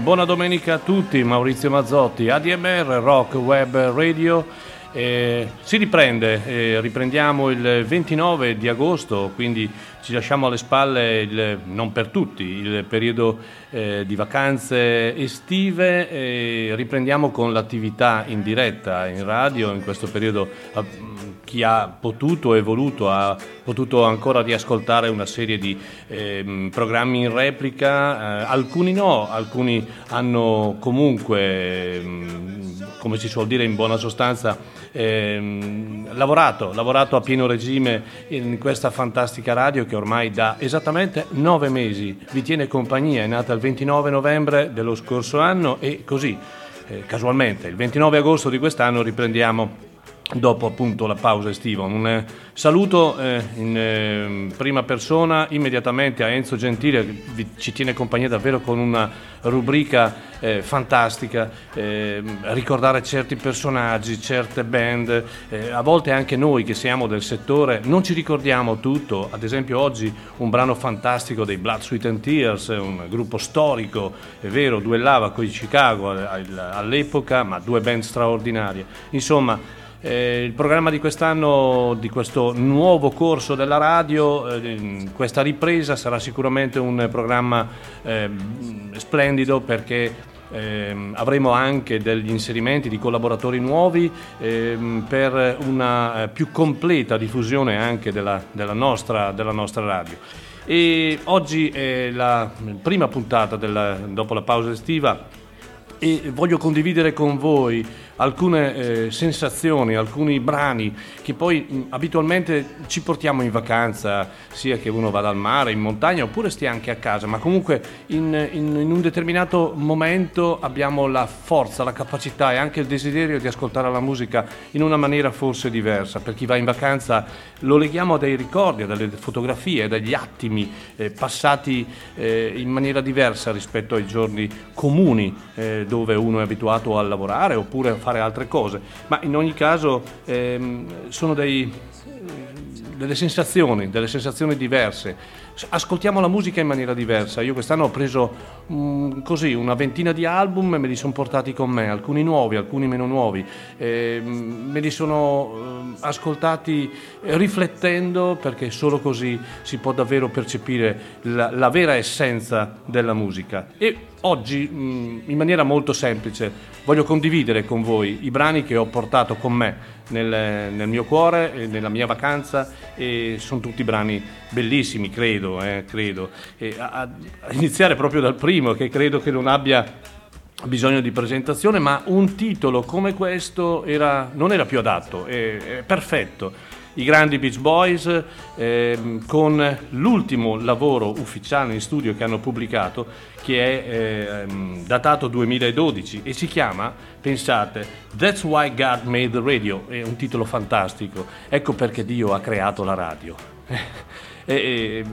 Buona domenica a tutti, Maurizio Mazzotti, ADMR Rock Web Radio. Eh, si riprende, eh, riprendiamo il 29 di agosto, quindi ci lasciamo alle spalle, il, non per tutti, il periodo eh, di vacanze estive e riprendiamo con l'attività in diretta in radio in questo periodo chi ha potuto e voluto ha potuto ancora riascoltare una serie di eh, programmi in replica, eh, alcuni no, alcuni hanno comunque, eh, come si suol dire in buona sostanza, ehm, lavorato, lavorato a pieno regime in questa fantastica radio che ormai da esattamente nove mesi vi tiene compagnia, è nata il 29 novembre dello scorso anno e così, eh, casualmente, il 29 agosto di quest'anno riprendiamo dopo appunto la pausa estiva. Un eh, saluto eh, in eh, prima persona immediatamente a Enzo Gentile che vi, ci tiene compagnia davvero con una rubrica eh, fantastica, eh, ricordare certi personaggi, certe band, eh, a volte anche noi che siamo del settore non ci ricordiamo tutto, ad esempio oggi un brano fantastico dei Blood, Sweet and Tears, un gruppo storico, è vero, duellava con i Chicago all'epoca, ma due band straordinarie. Insomma, eh, il programma di quest'anno, di questo nuovo corso della radio, eh, questa ripresa sarà sicuramente un programma eh, splendido perché eh, avremo anche degli inserimenti di collaboratori nuovi eh, per una eh, più completa diffusione anche della, della, nostra, della nostra, radio. E oggi è la prima puntata della, dopo la pausa estiva e voglio condividere con voi alcune eh, sensazioni, alcuni brani che poi mh, abitualmente ci portiamo in vacanza, sia che uno vada al mare, in montagna oppure stia anche a casa, ma comunque in, in, in un determinato momento abbiamo la forza, la capacità e anche il desiderio di ascoltare la musica in una maniera forse diversa. Per chi va in vacanza lo leghiamo a dei ricordi, a delle fotografie, a degli attimi eh, passati eh, in maniera diversa rispetto ai giorni comuni eh, dove uno è abituato a lavorare oppure a fare fare altre cose, ma in ogni caso ehm, sono dei, delle sensazioni, delle sensazioni diverse ascoltiamo la musica in maniera diversa. Io quest'anno ho preso mh, mm, così una ventina di album e me li sono portati con me, alcuni nuovi, alcuni meno nuovi. Eh, me li sono eh, ascoltati riflettendo perché solo così si può davvero percepire la, la vera essenza della musica. E oggi, mh, in maniera molto semplice, voglio condividere con voi i brani che ho portato con me nel, nel mio cuore, nella mia vacanza e sono tutti brani bellissimi, credo, eh, credo. A, a, iniziare proprio dal primo, che credo che non abbia bisogno di presentazione, ma un titolo come questo era, non era più adatto, è, è perfetto i grandi Beach Boys eh, con l'ultimo lavoro ufficiale in studio che hanno pubblicato che è eh, datato 2012 e si chiama, pensate, That's Why God Made the Radio, è un titolo fantastico, ecco perché Dio ha creato la radio. e, e,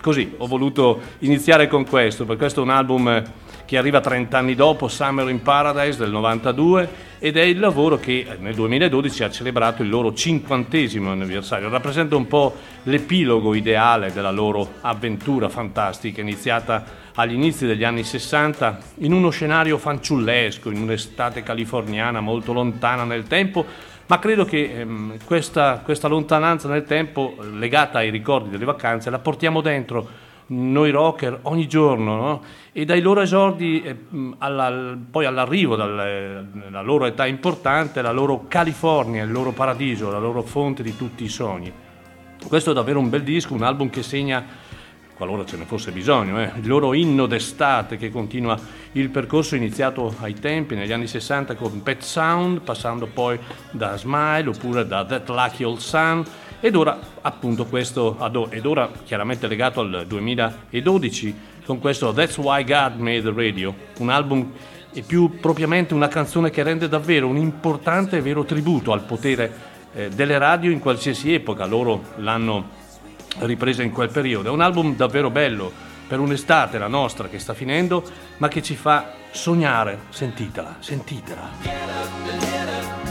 così ho voluto iniziare con questo, perché questo è un album che arriva 30 anni dopo, Summer in Paradise del 92, ed è il lavoro che nel 2012 ha celebrato il loro cinquantesimo anniversario. Rappresenta un po' l'epilogo ideale della loro avventura fantastica, iniziata agli inizi degli anni 60 in uno scenario fanciullesco, in un'estate californiana molto lontana nel tempo, ma credo che ehm, questa, questa lontananza nel tempo legata ai ricordi delle vacanze la portiamo dentro noi rocker ogni giorno no? e dai loro esordi eh, alla, poi all'arrivo dalla loro età importante, la loro California, il loro paradiso, la loro fonte di tutti i sogni. Questo è davvero un bel disco, un album che segna, qualora ce ne fosse bisogno, eh, il loro inno d'estate che continua il percorso iniziato ai tempi, negli anni 60 con Pet Sound, passando poi da Smile oppure da That Lucky Old Sun ed ora appunto questo, ed ora chiaramente legato al 2012 con questo That's Why God Made the Radio, un album e più propriamente una canzone che rende davvero un importante e vero tributo al potere eh, delle radio in qualsiasi epoca, loro l'hanno ripresa in quel periodo. È un album davvero bello per un'estate, la nostra, che sta finendo, ma che ci fa sognare. Sentitela, sentitela.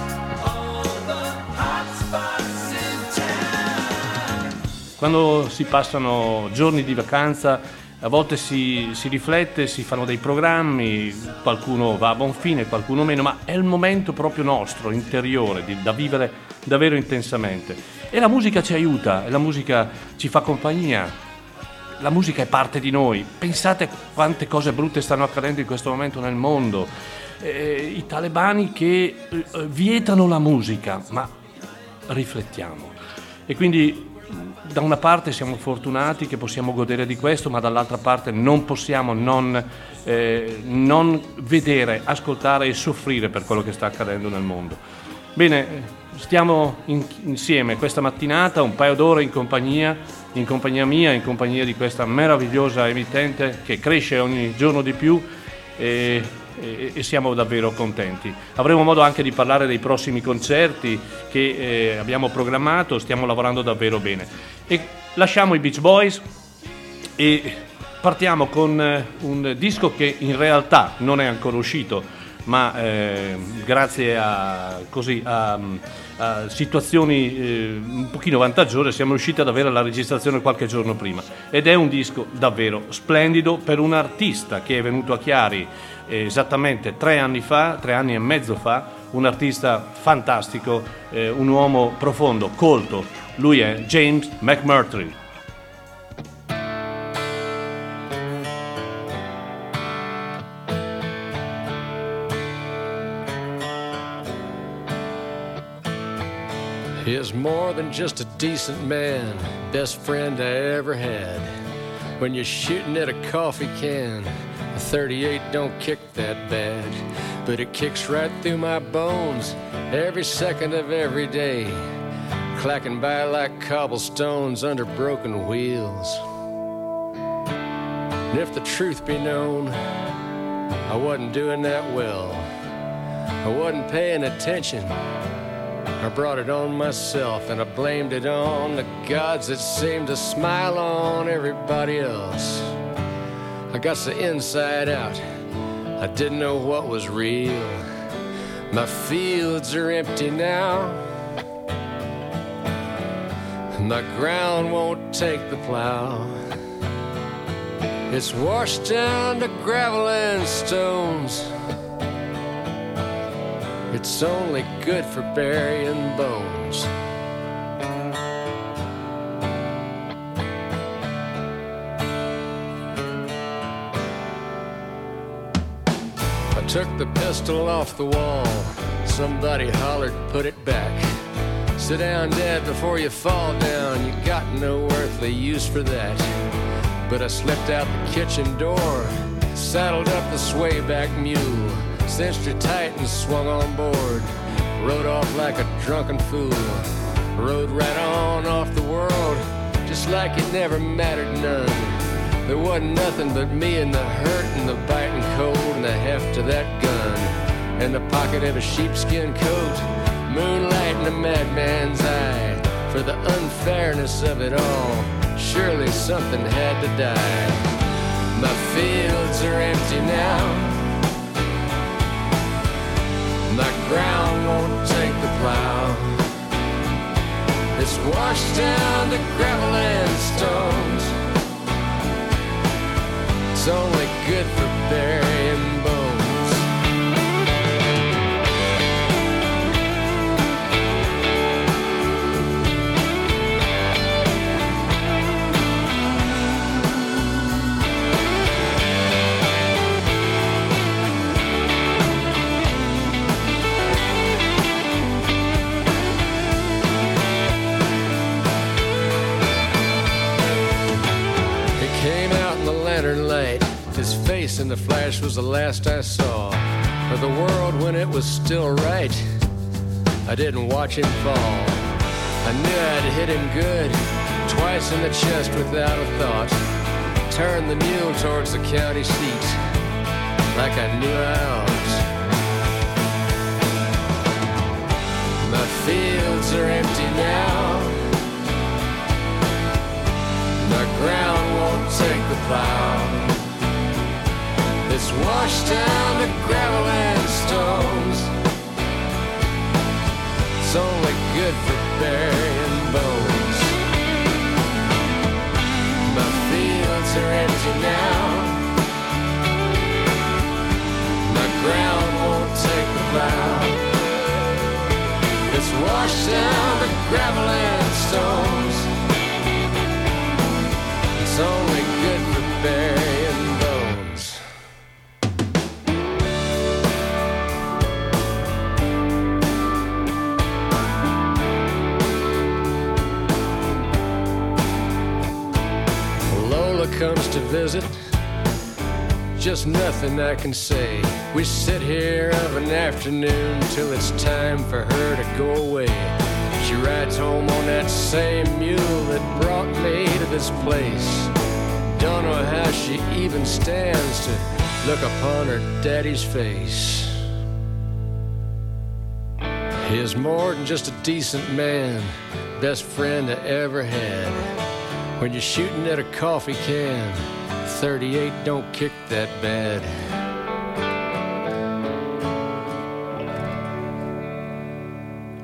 Quando si passano giorni di vacanza a volte si, si, riflette, si fanno dei programmi, qualcuno va a buon fine, qualcuno meno, ma è il momento proprio nostro, interiore, di, da vivere davvero intensamente. E la musica ci aiuta, la musica ci fa compagnia, la musica è parte di noi. Pensate quante cose brutte stanno accadendo in questo momento nel mondo. Eh, I talebani che eh, vietano la musica, ma riflettiamo. E quindi da una parte siamo fortunati che possiamo godere di questo, ma dall'altra parte non possiamo non, eh, non vedere, ascoltare e soffrire per quello che sta accadendo nel mondo. Bene, stiamo in, insieme questa mattinata, un paio d'ore in compagnia, in compagnia mia, in compagnia di questa meravigliosa emittente che cresce ogni giorno di più. E, e, e, siamo davvero contenti. Avremo modo anche di parlare dei prossimi concerti che eh, abbiamo programmato, stiamo lavorando davvero bene. E lasciamo i Beach Boys e partiamo con eh, un disco che in realtà non è ancora uscito, ma eh, grazie a, così, a, a situazioni eh, un pochino vantaggiose siamo riusciti ad avere la registrazione qualche giorno prima ed è un disco davvero splendido per un artista che è venuto a Chiari esattamente tre anni fa, tre anni e mezzo fa, un artista fantastico, eh, un uomo profondo, colto. Lui è James McMurtry. He is more than just a decent man, best friend I ever had. When you're shooting at a coffee can, A 38 don't kick that bad, but it kicks right through my bones every second of every day, clacking by like cobblestones under broken wheels. And if the truth be known, I wasn't doing that well. I wasn't paying attention. I brought it on myself and I blamed it on the gods that seemed to smile on everybody else. I got the inside out. I didn't know what was real. My fields are empty now. My ground won't take the plow. It's washed down to gravel and stones. It's only good for burying bones. Took the pistol off the wall. Somebody hollered, put it back. Sit down, Dad, before you fall down. You got no earthly use for that. But I slipped out the kitchen door, saddled up the swayback mule, cinched her tight and swung on board. Rode off like a drunken fool. Rode right on off the world, just like it never mattered none. There wasn't nothing but me and the hurt and the and the heft of that gun and the pocket of a sheepskin coat. Moonlight in a madman's eye for the unfairness of it all. Surely something had to die. My fields are empty now. My ground won't take the plow. It's washed down to gravel and stones. It's only good for burying In the flash was the last I saw of the world when it was still right. I didn't watch him fall. I knew I'd hit him good, twice in the chest without a thought. Turned the mule towards the county seat, like I knew I ought. My fields are empty now. The ground won't take the plow. It's washed down to gravel and stones. It's only good for burying bones. My fields are empty now. My ground won't take the plow. It's washed down to gravel and stones It's only good for burying comes to visit, just nothing I can say. We sit here of an afternoon till it's time for her to go away. She rides home on that same mule that brought me to this place. Don't know how she even stands to look upon her daddy's face. He's more than just a decent man, best friend I ever had. When you're shooting at a coffee can, 38 don't kick that bad.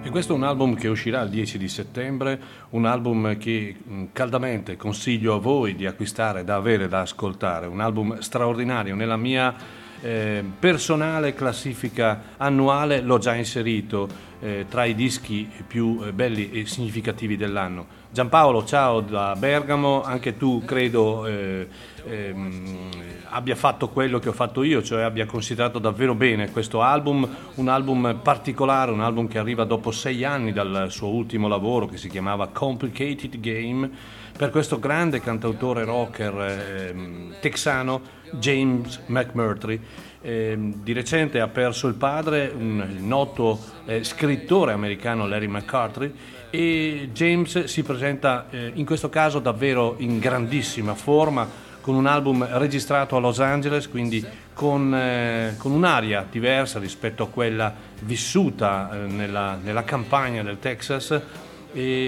E questo è un album che uscirà il 10 di settembre, un album che mh, caldamente consiglio a voi di acquistare, da avere, da ascoltare, un album straordinario. Nella mia eh, personale classifica annuale l'ho già inserito eh, tra i dischi più eh, belli e significativi dell'anno. Giampaolo, ciao da Bergamo, anche tu credo eh, ehm, abbia fatto quello che ho fatto io, cioè abbia considerato davvero bene questo album, un album particolare, un album che arriva dopo sei anni dal suo ultimo lavoro che si chiamava Complicated Game, per questo grande cantautore rocker ehm, texano James McMurtry. Eh, di recente ha perso il padre, un, il noto eh, scrittore americano Larry McCarthy, e James si presenta eh, in questo caso davvero in grandissima forma con un album registrato a Los Angeles, quindi con, eh, con un'aria diversa rispetto a quella vissuta eh, nella, nella campagna del Texas,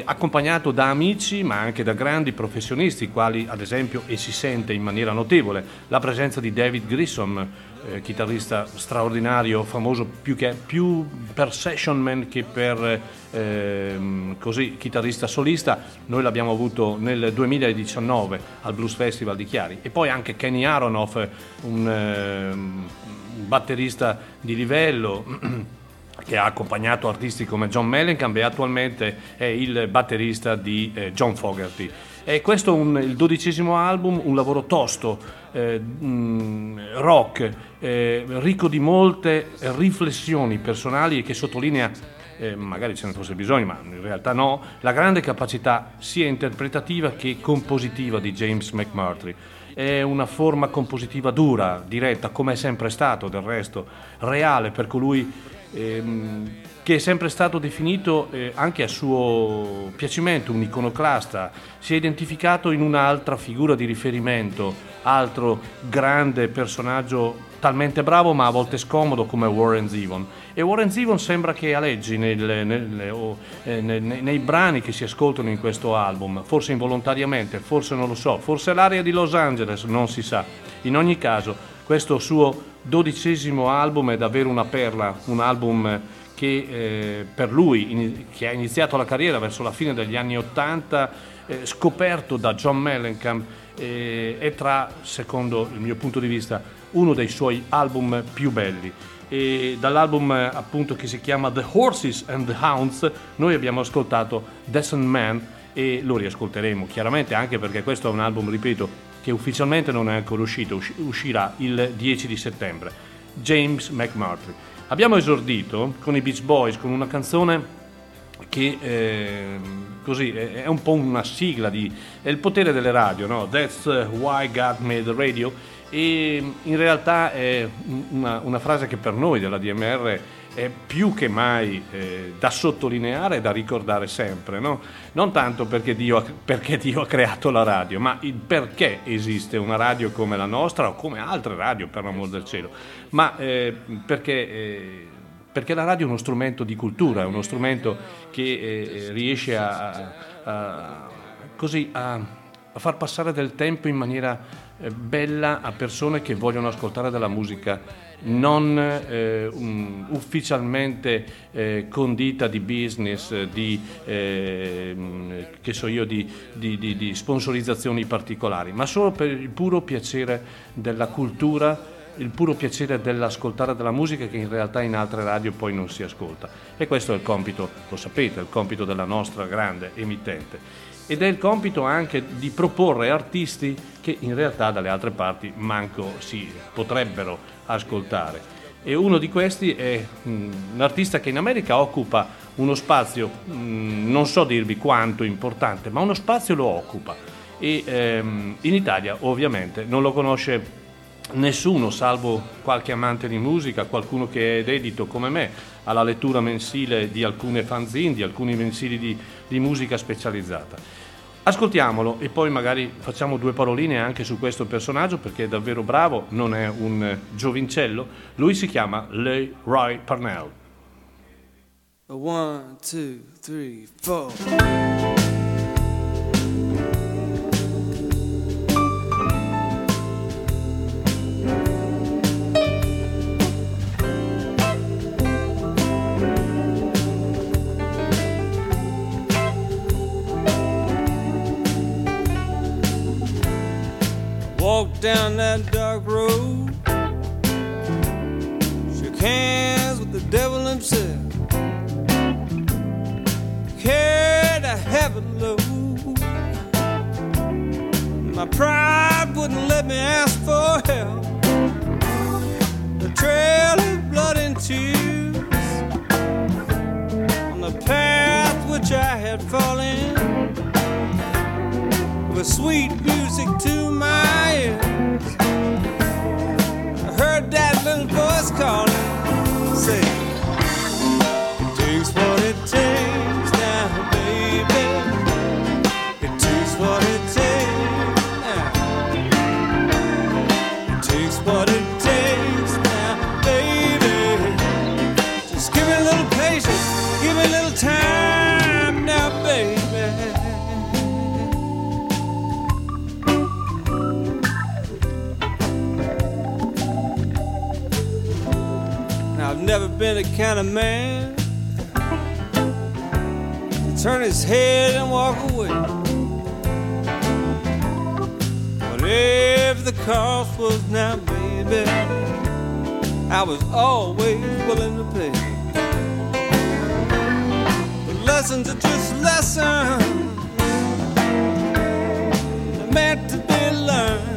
accompagnato da amici ma anche da grandi professionisti, quali ad esempio, e si sente in maniera notevole, la presenza di David Grissom, eh, chitarrista straordinario, famoso più, che, più per session man che per eh, così, chitarrista solista. Noi l'abbiamo avuto nel 2019 al Blues Festival di Chiari. E poi anche Kenny Aronoff, un, eh, batterista di livello. che ha accompagnato artisti come John Mellencamp e attualmente è il batterista di eh, John Fogerty. E questo è un, il dodicesimo album, un lavoro tosto, eh, mh, rock, eh, ricco di molte riflessioni personali e che sottolinea, eh, magari ce ne fosse bisogno, ma in realtà no, la grande capacità sia interpretativa che compositiva di James McMurtry. È una forma compositiva dura, diretta, come è sempre stato del resto, reale per colui ehm, che è sempre stato definito eh, anche a suo piacimento un iconoclasta, si è identificato in un'altra figura di riferimento, altro grande personaggio talmente bravo ma a volte scomodo come Warren Zevon. E Warren Zevon sembra che aleggi nel, nel, oh, eh, nei, nei brani che si ascoltano in questo album, forse involontariamente, forse non lo so, forse l'area di Los Angeles, non si sa. In ogni caso, questo suo dodicesimo album è davvero una perla, un album che eh, per lui, in, che ha iniziato la carriera verso la fine degli anni Ottanta, eh, scoperto da John Mellencamp, eh, è tra, secondo il mio punto di vista, uno dei suoi album più belli. E dall'album appunto che si chiama The Horses and the Hounds noi abbiamo ascoltato Decent Man e lo riascolteremo chiaramente anche perché questo è un album, ripeto, che ufficialmente non è ancora uscito, uscirà il 10 di settembre. James McMurtry. Abbiamo esordito con i Beach Boys con una canzone che eh, così è, un po' una sigla di è il potere delle radio, no? That's why God made the radio e in realtà è una, una frase che per noi della DMR è più che mai eh, da sottolineare e da ricordare sempre, no? non tanto perché Dio, perché Dio, ha creato la radio, ma il perché esiste una radio come la nostra o come altre radio per l'amor del cielo, ma eh, perché, eh, perché, la radio è uno strumento di cultura, è uno strumento che eh, riesce a, a, a, così, a far passare del tempo in maniera bella a persone che vogliono ascoltare della musica non eh, um, ufficialmente eh, condita di business, di, eh, so io, di, di, di, sponsorizzazioni particolari, ma solo per il puro piacere della cultura, il puro piacere dell'ascoltare della musica che in realtà in altre radio poi non si ascolta. E questo è il compito, lo sapete, è il compito della nostra grande emittente ed è il compito anche di proporre artisti che in realtà dalle altre parti manco si potrebbero ascoltare. E uno di questi è mm, un artista che in America occupa uno spazio, mm, non so dirvi quanto importante, ma uno spazio lo occupa. e ehm, in Italia ovviamente non lo conosce nessuno salvo qualche amante di musica, qualcuno che è dedito come me alla lettura mensile di alcune fanzine, di alcuni mensili di, di musica specializzata. Ascoltiamolo e poi magari facciamo due paroline anche su questo personaggio perché è davvero bravo, non è un giovincello. Lui si chiama Leroy Parnell. One, two, three, four. Me ask for help. The trail of blood and tears on the path which I had fallen with sweet music to my ears. I heard that little voice calling, kind of man to turn his head and walk away. Whatever the cost was now, baby, I was always willing to pay. But lessons are just lessons, meant to be learned.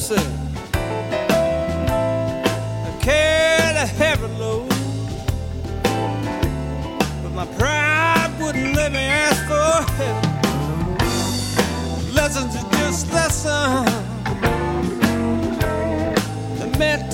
I carried a heavy load, but my pride wouldn't let me ask for help. Lessons are just lessons. They're meant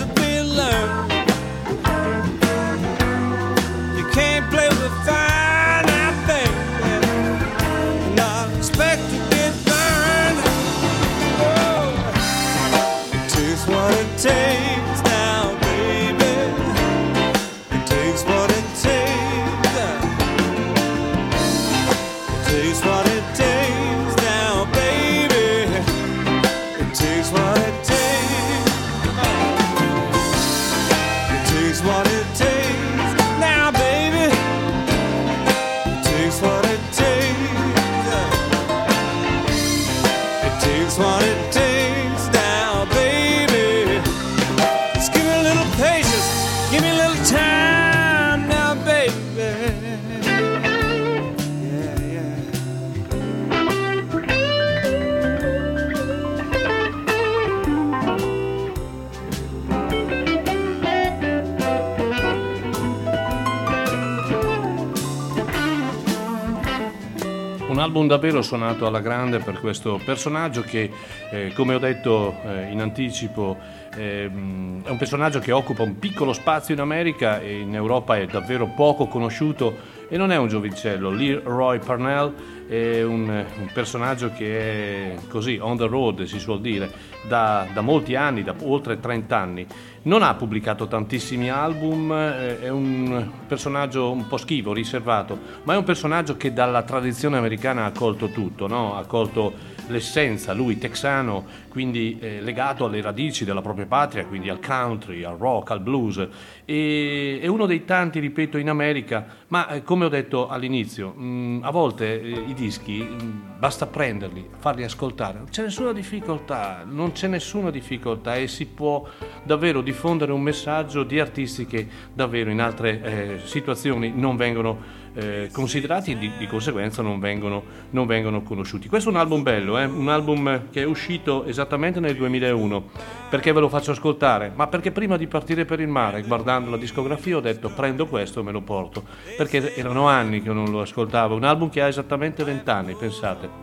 album davvero suonato alla grande per questo personaggio che, eh, come ho detto eh, in anticipo, ehm, è un personaggio che occupa un piccolo spazio in America e in Europa è davvero poco conosciuto e non è un giovincello. Leroy Parnell è un, un personaggio che è così, on the road si suol dire, da, da molti anni, da oltre 30 anni. Non ha pubblicato tantissimi album, eh, è un personaggio un po' schivo, riservato, ma è un personaggio che dalla tradizione americana ha colto tutto, no? ha colto l'essenza, lui texano, quindi eh, legato alle radici della propria patria, quindi al country, al rock, al blues. E, è uno dei tanti, ripeto, in America, ma eh, come ho detto all'inizio, mh, a volte eh, i dischi mh, basta prenderli, farli ascoltare, non c'è nessuna difficoltà, non c'è nessuna difficoltà e si può davvero diffondere un messaggio di artisti che davvero in altre eh, situazioni non vengono eh, considerati e di, di conseguenza non vengono, non vengono conosciuti. Questo è un album bello, eh? un album che è uscito esattamente nel 2001. Perché ve lo faccio ascoltare? Ma perché prima di partire per il mare, guardando la discografia, ho detto prendo questo e me lo porto. Perché erano anni che non lo ascoltavo. Un album che ha esattamente 20 anni, pensate.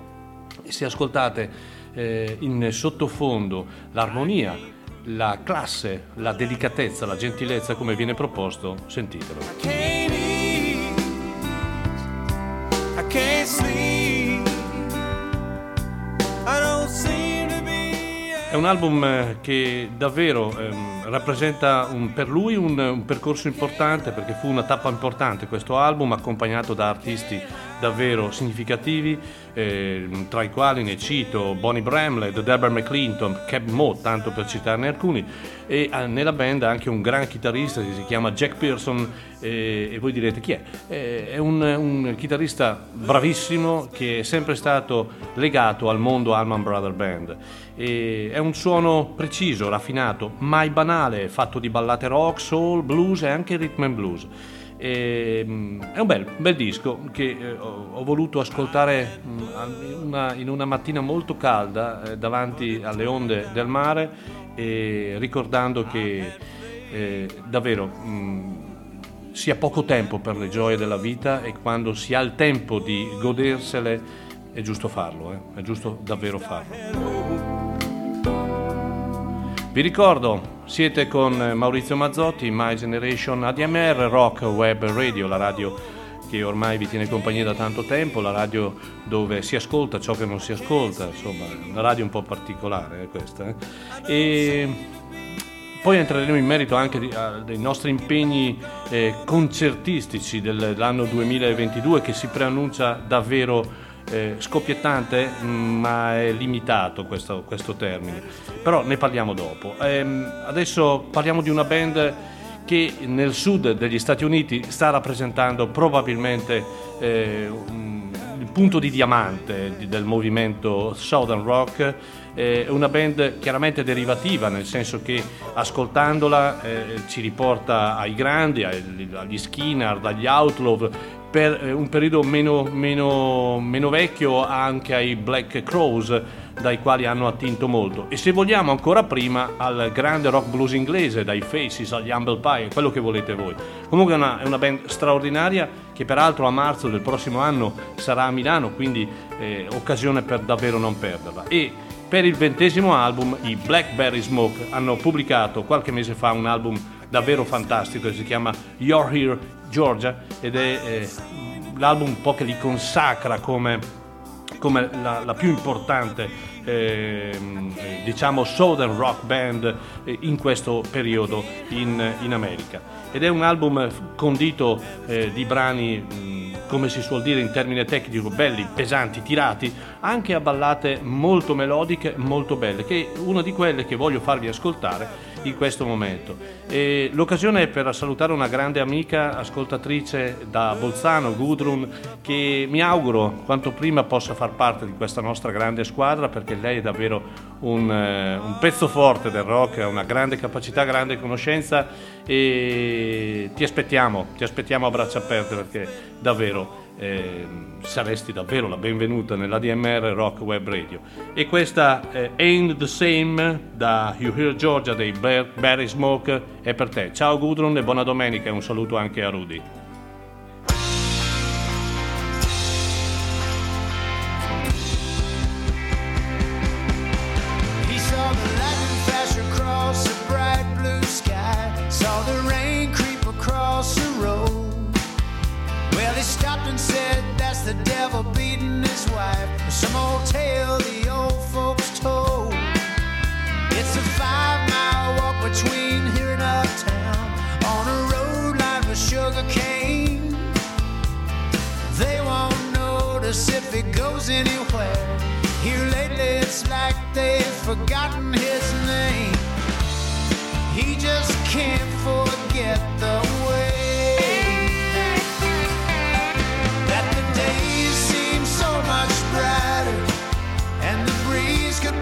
Se ascoltate eh, in sottofondo l'armonia, la classe, la delicatezza, la gentilezza come viene proposto, sentitelo. È un album eh, che davvero ehm, rappresenta un- per lui un, un percorso importante perché fu una tappa importante questo album accompagnato da artisti davvero significativi eh, tra i quali ne cito Bonnie Bramlett, Deborah McClinton, Cab Mo, tanto per citarne alcuni e eh, nella band anche un gran chitarrista che si chiama Jack Pearson eh, e voi direte chi è? Eh, è un, un chitarrista bravissimo che è sempre stato legato al mondo Allman Brother Band e è un suono preciso, raffinato, mai banale, fatto di ballate rock, soul, blues e anche rhythm and blues. E, mm, è un bel, bel disco che eh, ho, voluto ascoltare mm, in una, in una mattina molto calda eh, davanti alle onde del mare e ricordando che eh, davvero mm, si ha poco tempo per le gioie della vita e quando si ha il tempo di godersele è giusto farlo, eh, è giusto davvero farlo. Vi ricordo, siete con Maurizio Mazzotti, My Generation ADMR, Rock Web Radio, la radio che ormai vi tiene compagnia da tanto tempo, la radio dove si ascolta ciò che non si ascolta, insomma, una radio un po' particolare eh, questa. eh. E poi entreremo in merito anche di- a- dei nostri impegni eh, concertistici dell'anno 2022 che si preannuncia davvero eh, scoppiettante, mm, ma è limitato questo, questo termine. Però ne parliamo dopo. Ehm, adesso parliamo di una band che nel sud degli Stati Uniti sta rappresentando probabilmente eh, il punto di diamante di- del movimento Southern Rock. Eh, È una band chiaramente derivativa, nel senso che ascoltandola eh, ci riporta ai grandi, agli Skinner, agli Outlaw, per eh, un periodo meno, meno, meno vecchio anche ai Black Crows dai quali hanno attinto molto. E se vogliamo ancora prima al grande rock blues inglese dai Faces agli Humble Pie quello che volete voi. Comunque è una, è una band straordinaria che peraltro a marzo del prossimo anno sarà a Milano quindi eh, occasione per davvero non perderla. E per il ventesimo album i Blackberry Smoke hanno pubblicato qualche mese fa un album davvero fantastico si chiama You're Here Georgia ed è eh, l'album un po' che li consacra come, come la, la, più importante ehm, eh, diciamo southern rock band eh, in questo periodo in, in, America. Ed è un album condito eh, di brani come si suol dire in termine tecnico, belli, pesanti, tirati, anche a ballate molto melodiche, molto belle, che è una di quelle che voglio farvi ascoltare in questo momento. E l'occasione è per salutare una grande amica, ascoltatrice da Bolzano, Gudrun, che mi auguro quanto prima possa far parte di questa nostra grande squadra perché lei è davvero un, eh, un pezzo forte del rock, ha una grande capacità, grande conoscenza e ti aspettiamo, ti aspettiamo a braccia aperte perché davvero eh, saresti davvero la benvenuta nell'ADMR Rock Web Radio. E questa eh, Ain't the Same da You Hear Georgia dei Barry Smoke è per te. Ciao Gudrun e buona domenica e un saluto anche a Rudy. The devil beating his wife. Some old tale the old folks told. It's a five mile walk between here and uptown on a road lined with sugar cane. They won't notice if it goes anywhere. Here lately, it's like they've forgotten his name. He just can't forget the way.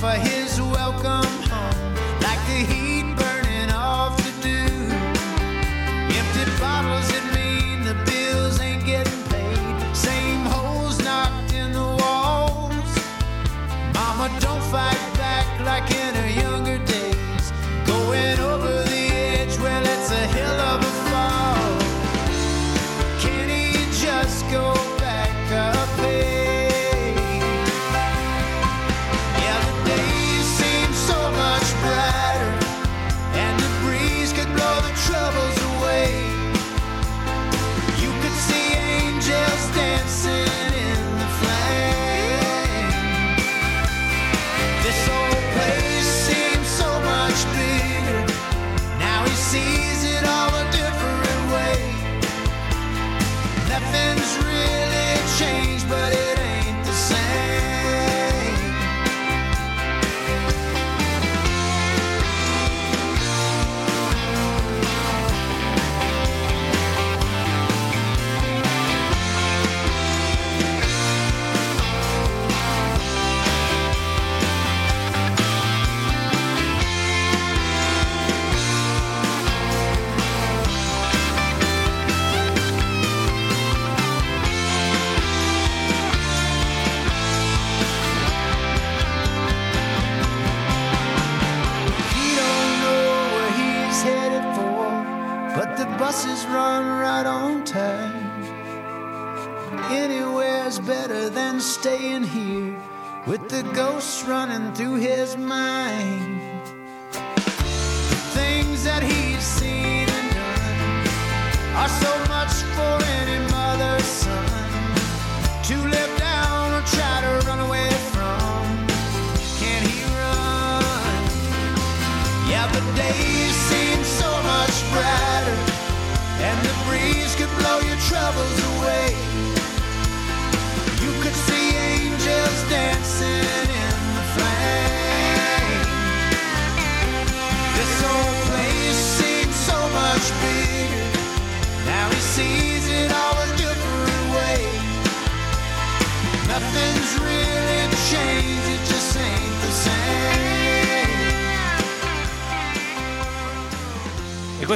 the day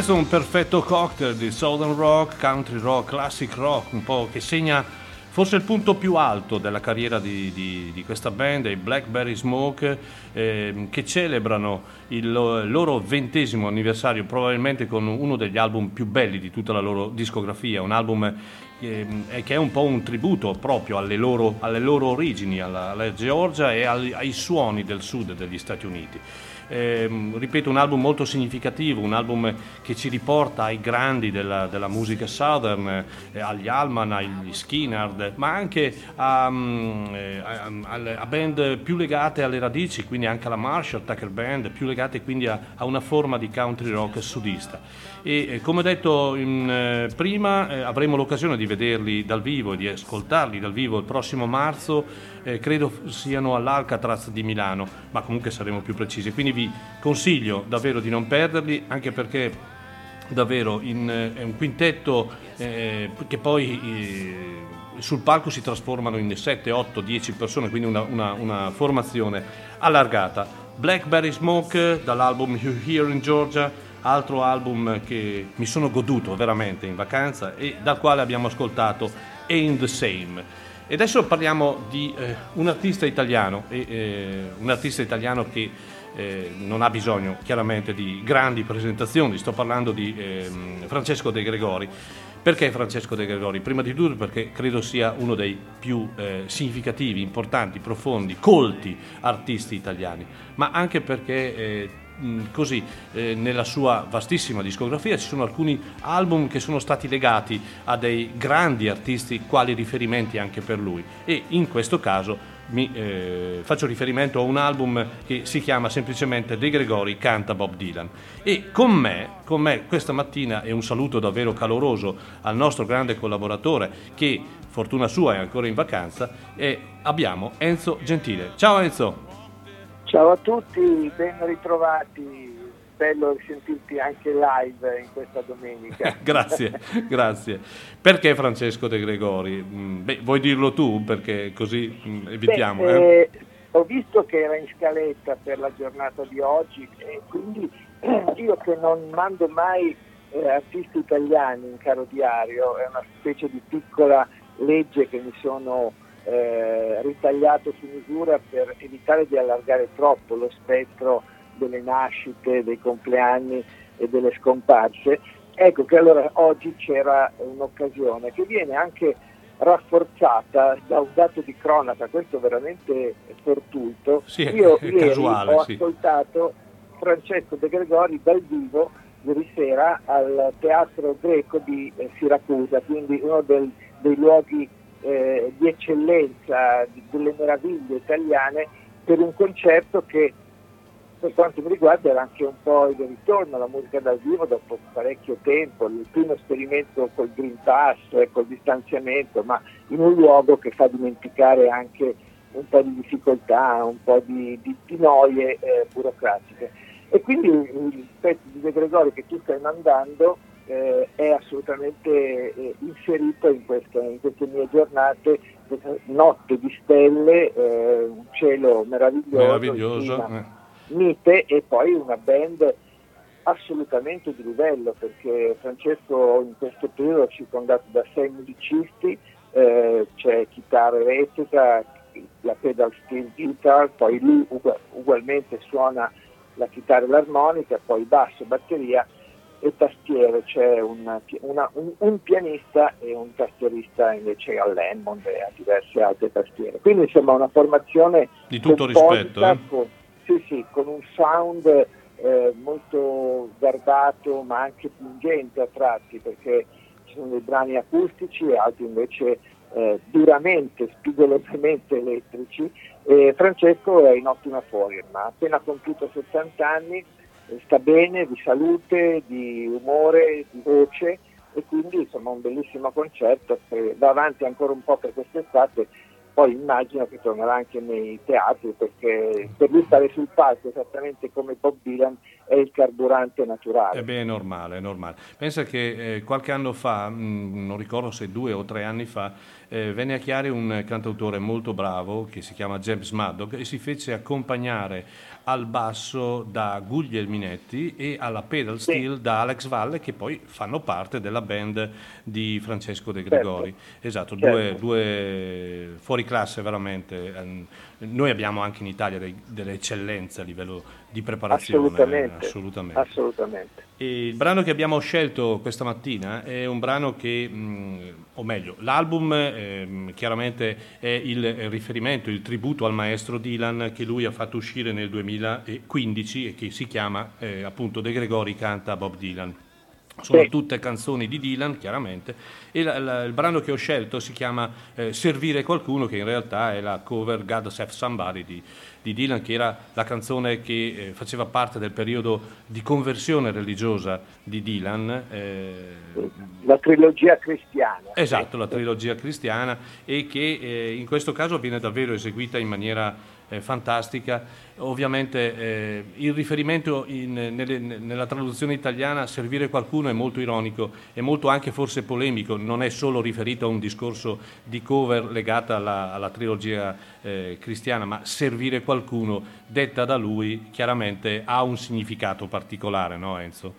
questo è un perfetto cocktail di Southern Rock, Country Rock, Classic Rock, un po' che segna forse il punto più alto della carriera di, di- di questa band, i Blackberry Smoke, ehm, che celebrano il lo- loro ventesimo anniversario, probabilmente con uno degli album più belli di tutta la loro discografia, un album che, che è un po' un tributo proprio alle loro, alle loro origini, alla, alla Georgia e ai, ai suoni del sud degli Stati Uniti. Ehm, ripeto, un album molto significativo, un album che ci riporta ai grandi della, della musica southern, eh, agli Allman, agli Skinnard, ma anche a, mm, eh, a- alle- a band più legate alle radici, quindi anche alla Marshall Tucker Band, più legate quindi a, a una forma di country rock sudista. E eh, come detto in, eh, prima, eh, avremo l'occasione di vederli dal vivo e di ascoltarli dal vivo il prossimo marzo eh, credo siano all'Alcatraz di Milano, ma comunque saremo più precisi. Quindi vi consiglio davvero di non perderli, anche perché davvero in, eh, è un quintetto eh, che poi sul palco si trasformano in 7, 8, 10 persone, quindi una, una- una formazione allargata. Blackberry Smoke dall'album You Here in Georgia, altro album che mi sono goduto veramente in vacanza e dal quale abbiamo ascoltato Ain't the Same. E adesso parliamo di eh, un artista italiano, e, eh, un artista italiano che eh, non ha bisogno chiaramente di grandi presentazioni, sto parlando di ehm, Francesco De Gregori. Perché Francesco De Gregori? Prima di tutto perché credo sia uno dei più eh, significativi, importanti, profondi, colti artisti italiani, ma anche perché eh, così eh, nella sua vastissima discografia ci sono alcuni album che sono stati legati a dei grandi artisti quali riferimenti anche per lui. E in questo caso mi eh, faccio riferimento a un album che si chiama semplicemente De Gregori canta Bob Dylan. E con me, con me questa mattina è un saluto davvero caloroso al nostro grande collaboratore che fortuna sua è ancora in vacanza e abbiamo Enzo Gentile. Ciao Enzo Ciao a tutti, ben ritrovati, bello sentirti anche live in questa domenica. grazie, grazie. Perché Francesco De Gregori? Mm, Beh, vuoi dirlo tu? Perché così mm, evitiamo. Beh, eh? eh, ho visto che era in scaletta per la giornata di oggi e quindi io che non mando mai eh, artisti italiani in caro diario, è una specie di piccola legge che mi sono eh, ritagliato su misura per evitare di allargare troppo lo spettro delle nascite, dei compleanni e delle scomparse. Ecco che allora oggi c'era un'occasione che viene anche rafforzata da un dato di cronaca, questo veramente fortuito. Sì, Io è ieri casuale, ho sì. ascoltato Francesco De Gregori dal vivo ieri sera al Teatro Greco di eh, Siracusa, quindi uno del- dei luoghi eh, di eccellenza, delle meraviglie italiane, per un concerto che per quanto mi riguarda era anche un po' il ritorno alla musica dal vivo dopo parecchio tempo, il primo esperimento col Green Pass, eh, col distanziamento, ma in un luogo che fa dimenticare anche un po' di difficoltà, un po' di, di- di noie eh, burocratiche. E quindi il pezzo di De Gregori che tu stai mandando eh, è assolutamente eh, inserito in, queste- in queste mie giornate, questa notte di stelle, eh, un cielo meraviglioso, Meraviglioso. eh. mite e poi una band assolutamente di livello perché Francesco in questo periodo è circondato da sei musicisti, eh, c'è chitarra elettrica, la pedal steel guitar, poi lui ugu- ugualmente suona la chitarra e l'armonica, poi basso, batteria e tastiere, c'è una- una- un, un pianista e un tastierista invece a Lemond e a diverse altre tastiere. Quindi insomma una formazione Di tutto rispetto. eh. con, sì, sì, con un sound eh, molto garbato ma anche pungente a tratti perché ci sono dei brani acustici e altri invece eh, duramente, spigolosamente elettrici. Francesco è in ottima forma, ha appena compiuto 70 anni, sta bene di salute, di umore, di voce e quindi insomma un bellissimo concerto che va avanti ancora un po' per quest'estate poi immagino che tornerà anche nei teatri perché per lui stare sul palco esattamente come Bob Dylan è il carburante naturale. Eh beh, è normale, è normale. Pensa che eh, qualche anno fa, mh, non ricordo se due o tre anni fa, eh, venne a Chiari un cantautore molto bravo che si chiama James Maddock e si fece accompagnare al basso da Guglielminetti e alla pedal steel da Alex Valle che poi fanno parte della band di Francesco De Gregori. Certo. Esatto, Certo. due, due fuori classe veramente. Noi abbiamo anche in Italia dei- delle eccellenze a livello di preparazione. Assolutamente, eh, assolutamente. assolutamente. E il brano che abbiamo scelto questa mattina è un brano che, mh, o meglio, l'album ehm, chiaramente è il riferimento, il tributo al maestro Dylan che lui ha fatto uscire nel 2015 e che si chiama eh, appunto De Gregori canta Bob Dylan. Sono Sì. tutte canzoni di Dylan, chiaramente, e la- la- il brano che ho scelto si chiama eh, Servire qualcuno, che in realtà è la cover God Save Somebody di, di Dylan, che era la canzone che eh, faceva parte del periodo di conversione religiosa di Dylan. eh, La trilogia cristiana. Esatto, la trilogia cristiana e che eh, in questo caso viene davvero eseguita in maniera eh, fantastica. Ovviamente eh, il riferimento in- nelle- nella traduzione italiana servire qualcuno è molto ironico, è molto anche forse polemico, non è solo riferito a un discorso di cover legata alla, alla trilogia eh, cristiana, ma servire qualcuno detta da lui chiaramente ha un significato particolare, no Enzo?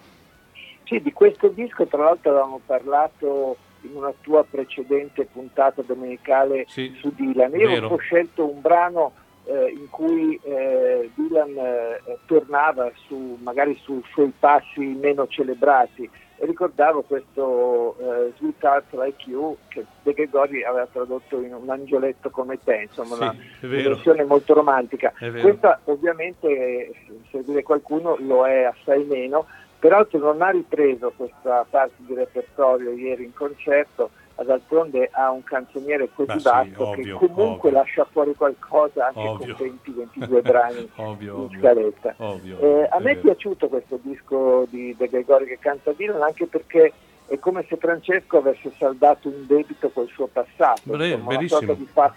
Sì, di questo disco tra l'altro avevamo parlato in una tua precedente puntata domenicale Sì, su Dylan. Io vero. ho scelto un brano eh, in cui eh, Dylan eh, tornava su, magari sui suoi passi meno celebrati. E ricordavo questo eh, Sweet Heart Like You che De Gregori aveva tradotto in un angioletto come te, insomma Sì, una, versione molto romantica. Questa ovviamente, se dire qualcuno, lo è assai meno, peraltro non ha ripreso questa parte di repertorio ieri in concerto, d'altronde ha un canzoniere così Beh, sì, vasto ovvio, che comunque ovvio. lascia fuori qualcosa anche Ovvio. con 20-22 brani Ovvio, in scaletta. Eh, a me è piaciuto questo disco di De Gregori che canta Dylan anche perché è come se Francesco avesse saldato un debito col suo passato, Bre- insomma,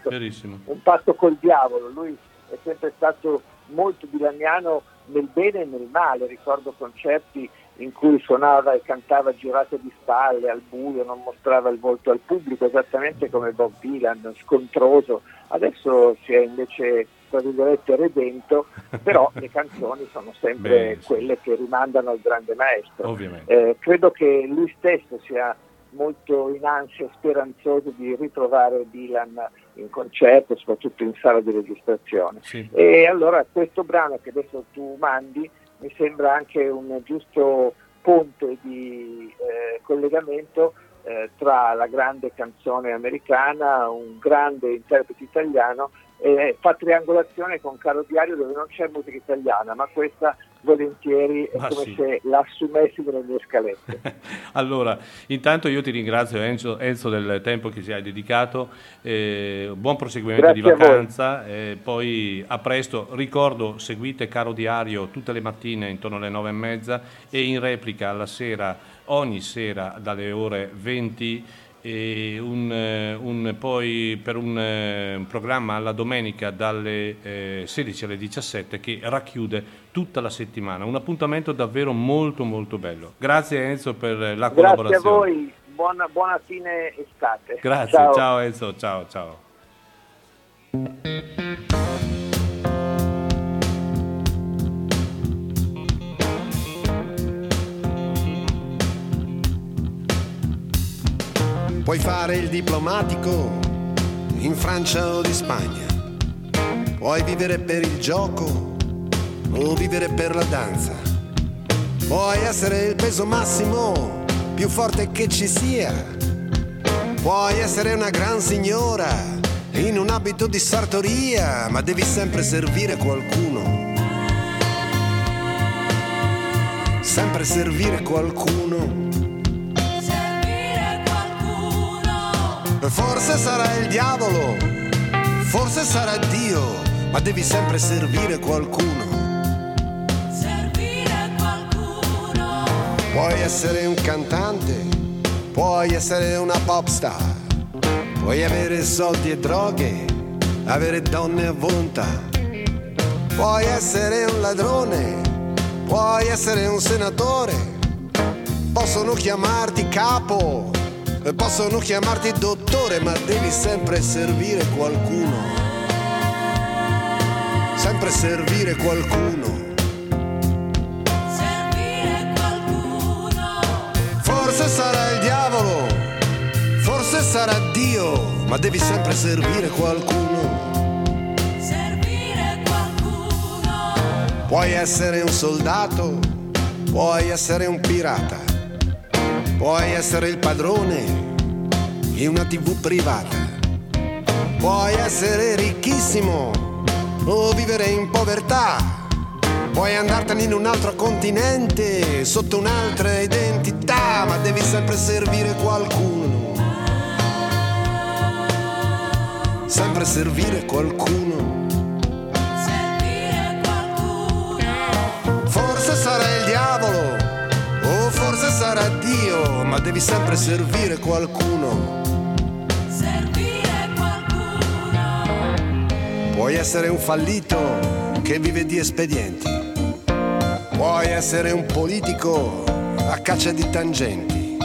verissimo. un patto col diavolo, lui è sempre stato molto dilaniano nel bene e nel male, ricordo concerti in cui suonava e cantava girato di spalle al buio, non mostrava il volto al pubblico, esattamente come Bob Dylan, scontroso, adesso si è invece tra virgolette redento, però le canzoni sono sempre Beh, quelle che rimandano al grande maestro. Eh, credo che lui stesso sia molto in ansia, speranzoso di ritrovare Dylan in concerto, soprattutto in sala di registrazione. Sì. E allora questo brano che adesso tu mandi mi sembra anche un giusto ponte di eh, collegamento eh, tra la grande canzone americana, un grande interprete italiano e fa triangolazione con Caro Diario dove non c'è musica italiana, ma questa volentieri è Ma come sì. se la assumessi nelle mie scalette. Allora, intanto io ti ringrazio Enzo, Enzo del tempo che ci hai dedicato, eh, buon proseguimento Grazie di vacanza, eh, poi a presto, ricordo seguite Caro Diario tutte le mattine intorno alle nove e mezza e in replica alla sera, ogni sera dalle ore 20 e un, eh, un- poi per un, eh, un programma alla domenica dalle eh, 16 alle 17 che racchiude tutta la settimana. Un appuntamento davvero molto molto bello. Grazie Enzo per la Grazie a collaborazione. voi, buona, buona fine estate. Grazie, Ciao. ciao Enzo, ciao ciao. Puoi fare il diplomatico in Francia o di Spagna. Puoi vivere per il gioco o vivere per la danza. Puoi essere il peso massimo più forte che ci sia. Puoi essere una gran signora in un abito di sartoria, ma devi sempre servire qualcuno. Sempre servire qualcuno. Forse sarà il diavolo, forse sarà Dio, ma devi sempre servire qualcuno. servire qualcuno, Puoi essere un cantante, puoi essere una pop star, puoi avere soldi e droghe, avere donne a volontà, puoi essere un ladrone, puoi essere un senatore, possono chiamarti capo, possono chiamarti dottore, ma devi sempre servire qualcuno. Sempre servire qualcuno. Servire qualcuno, Forse sarà il diavolo, forse sarà Dio, ma devi sempre servire qualcuno. servire qualcuno, Puoi essere un soldato, puoi essere un pirata, puoi essere il padrone di una tv privata, puoi essere ricchissimo o vivere in povertà, puoi andartene in un altro continente sotto un'altra identità, ma devi sempre servire qualcuno. Sempre servire qualcuno. servire qualcuno, Forse sarà il diavolo sarà Dio, ma devi sempre servire qualcuno. servire qualcuno, Puoi essere un fallito che vive di espedienti. Puoi essere un politico a caccia di tangenti.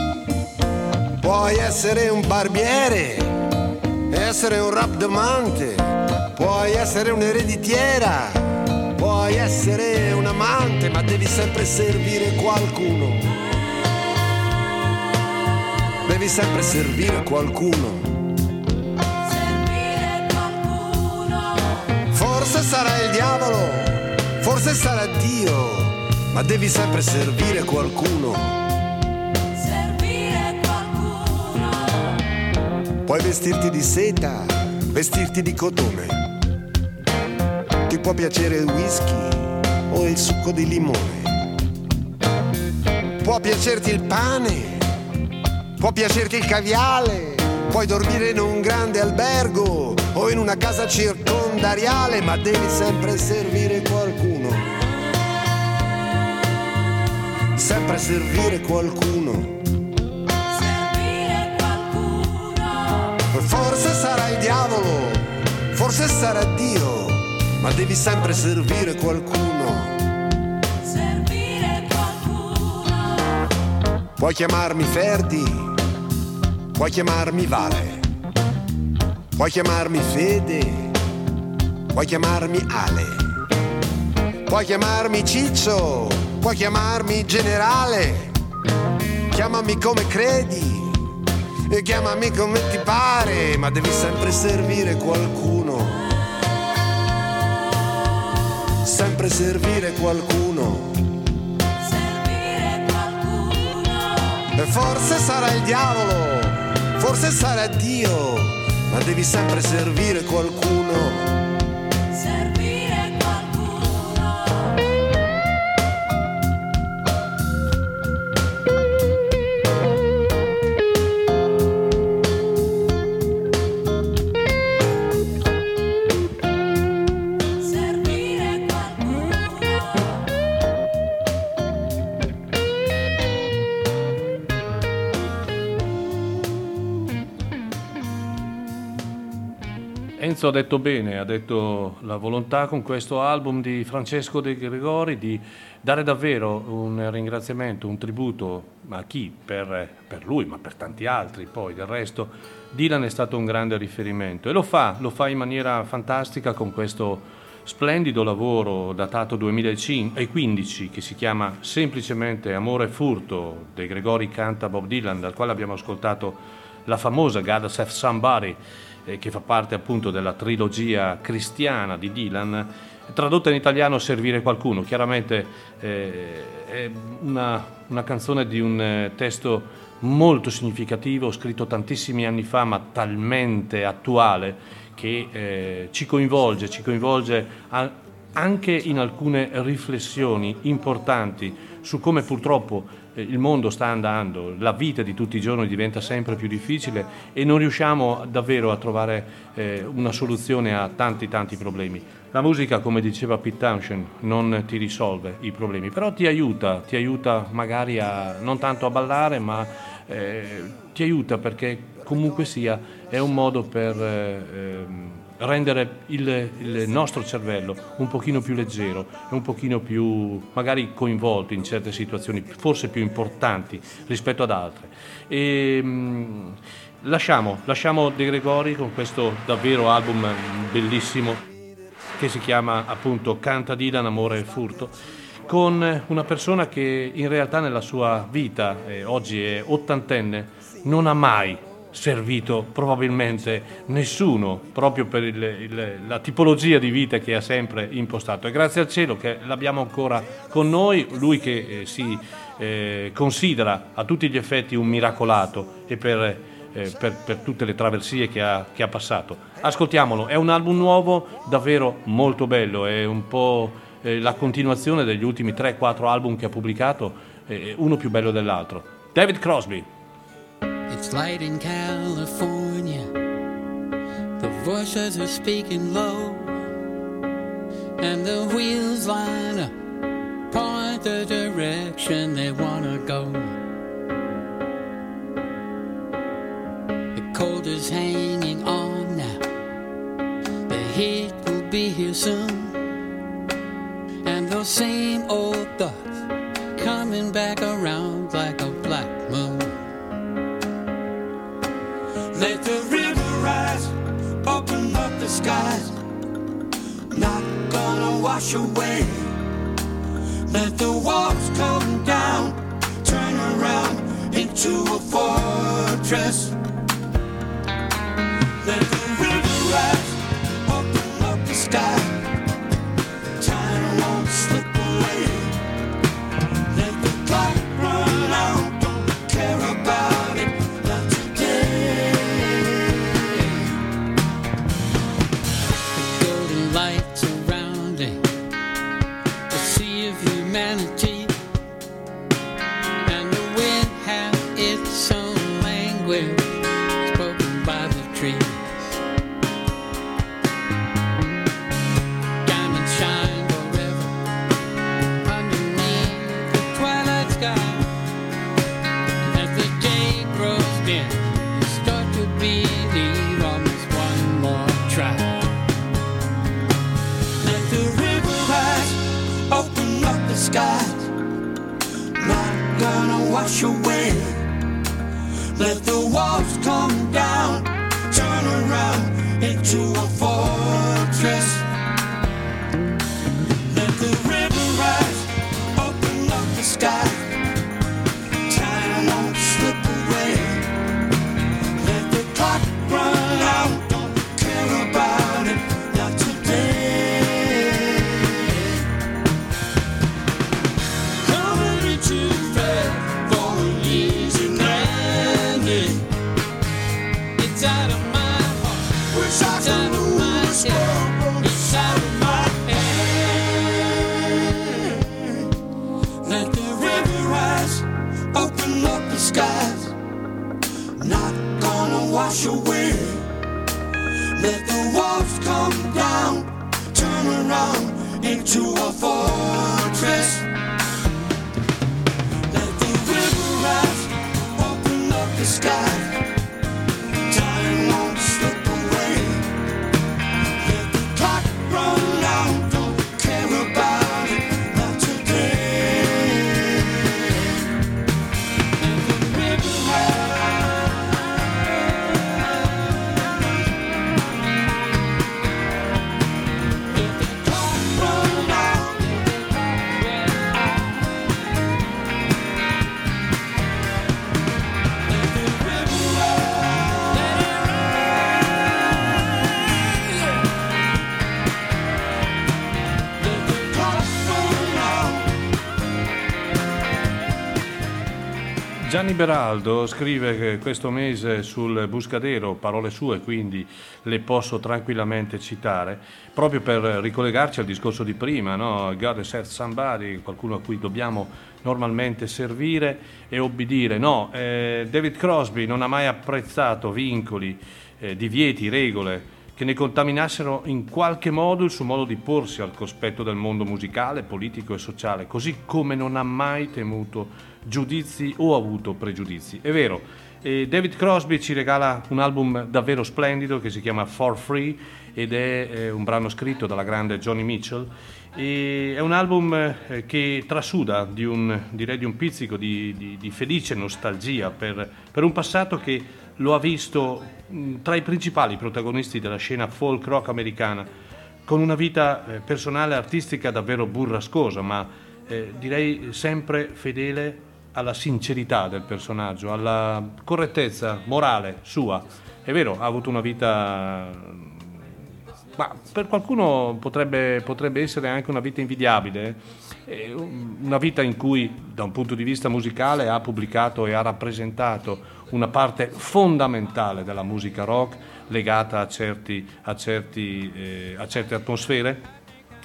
Puoi essere un barbiere essere un rapdomante. Puoi essere un'ereditiera. Puoi essere un amante, ma devi sempre servire qualcuno. Devi sempre servire qualcuno. servire qualcuno, Forse sarà il diavolo, forse sarà Dio, ma devi sempre servire qualcuno. servire qualcuno, Puoi vestirti di seta, vestirti di cotone. Ti può piacere il whisky o il succo di limone. Può piacerti il pane, può piacerti il caviale. Puoi dormire in un grande albergo o in una casa circondariale, ma devi sempre servire qualcuno. Sempre servire qualcuno. servire qualcuno, Forse sarà il diavolo, forse sarà Dio, ma devi sempre servire qualcuno. servire qualcuno, Puoi chiamarmi Ferdi, puoi chiamarmi Vale, puoi chiamarmi Fede, puoi chiamarmi Ale, puoi chiamarmi Ciccio, puoi chiamarmi Generale, chiamami come credi. E chiamami come ti pare, ma devi sempre servire qualcuno. Sempre servire qualcuno. servire qualcuno, E forse sarà il diavolo, forse sarà Dio, ma devi sempre servire qualcuno. Enzo ha detto bene, ha detto la volontà con questo album di Francesco De Gregori di dare davvero un ringraziamento, un tributo a chi? Per, per lui, ma per tanti altri poi. Del resto Dylan è stato un grande riferimento e lo fa, lo fa in maniera fantastica con questo splendido lavoro datato 2015 che si chiama semplicemente Amore e Furto, De Gregori canta Bob Dylan, dal quale abbiamo ascoltato la famosa God Save Somebody, eh, che fa parte appunto della trilogia cristiana di Dylan, tradotta in italiano Servire qualcuno. Chiaramente eh, è una, una canzone di un eh, testo molto significativo, scritto tantissimi anni fa, ma talmente attuale che eh, ci coinvolge, ci coinvolge a- anche in alcune riflessioni importanti su come purtroppo eh, il mondo sta andando, la vita di tutti i giorni diventa sempre più difficile e non riusciamo davvero a trovare eh, una soluzione a tanti tanti problemi. La musica, come diceva Pete Townshend, non ti risolve i problemi, però ti aiuta, ti aiuta magari a non tanto a ballare, ma eh, ti aiuta perché comunque sia è un modo per eh, ehm, rendere il, il nostro cervello un pochino più leggero e un pochino più magari coinvolto in certe situazioni forse più importanti rispetto ad altre. E, mm, lasciamo, lasciamo De Gregori con questo davvero album bellissimo che si chiama appunto Canta Dylan, Amore e Furto, con una persona che in realtà nella sua vita, eh, oggi è ottantenne, non ha mai servito probabilmente nessuno proprio per il- il- la tipologia di vita che ha sempre impostato. E grazie al cielo che l'abbiamo ancora con noi, lui che eh, si eh, considera a tutti gli effetti un miracolato e per eh, per, per tutte le traversie che ha, che ha passato. Ascoltiamolo, è un album nuovo, davvero molto bello, è un po' eh, la continuazione degli ultimi 3-4 album che ha pubblicato, eh, uno più bello dell'altro. David Crosby. It's light in California. The voices are speaking low. And the wheels line up, point the direction they want to go. The cold is hanging on now. The heat will be here soon. And those same old thoughts coming back around like a skies. Not gonna wash away. Let the walls come down, turn around into a fortress. Let the river rise, open up the sky. Come down, turn around into a Gianni Beraldo scrive questo mese sul Buscadero, parole sue, quindi le posso tranquillamente citare, proprio per ricollegarci al discorso di prima, no? God has said somebody, qualcuno a cui dobbiamo normalmente servire e obbedire. No, eh, David Crosby non ha mai apprezzato vincoli, eh, divieti, regole, che ne contaminassero in qualche modo il suo modo di porsi al cospetto del mondo musicale, politico e sociale, così come non ha mai temuto giudizi o avuto pregiudizi. È vero, e David Crosby ci regala un album davvero splendido che si chiama For Free ed è eh, un brano scritto dalla grande Johnny Mitchell. E è un album eh, che trasuda di un, di un pizzico di, di- di felice nostalgia per, per un passato che lo ha visto mh, tra i principali protagonisti della scena folk rock americana, con una vita eh, personale e artistica davvero burrascosa, ma eh, direi sempre fedele alla sincerità del personaggio, alla correttezza morale sua. È vero, ha avuto una vita ma per qualcuno potrebbe, potrebbe essere anche una vita invidiabile, eh, una vita in cui da un punto di vista musicale ha pubblicato e ha rappresentato una parte fondamentale della musica rock legata a, certi- a certi, eh, a certe atmosfere,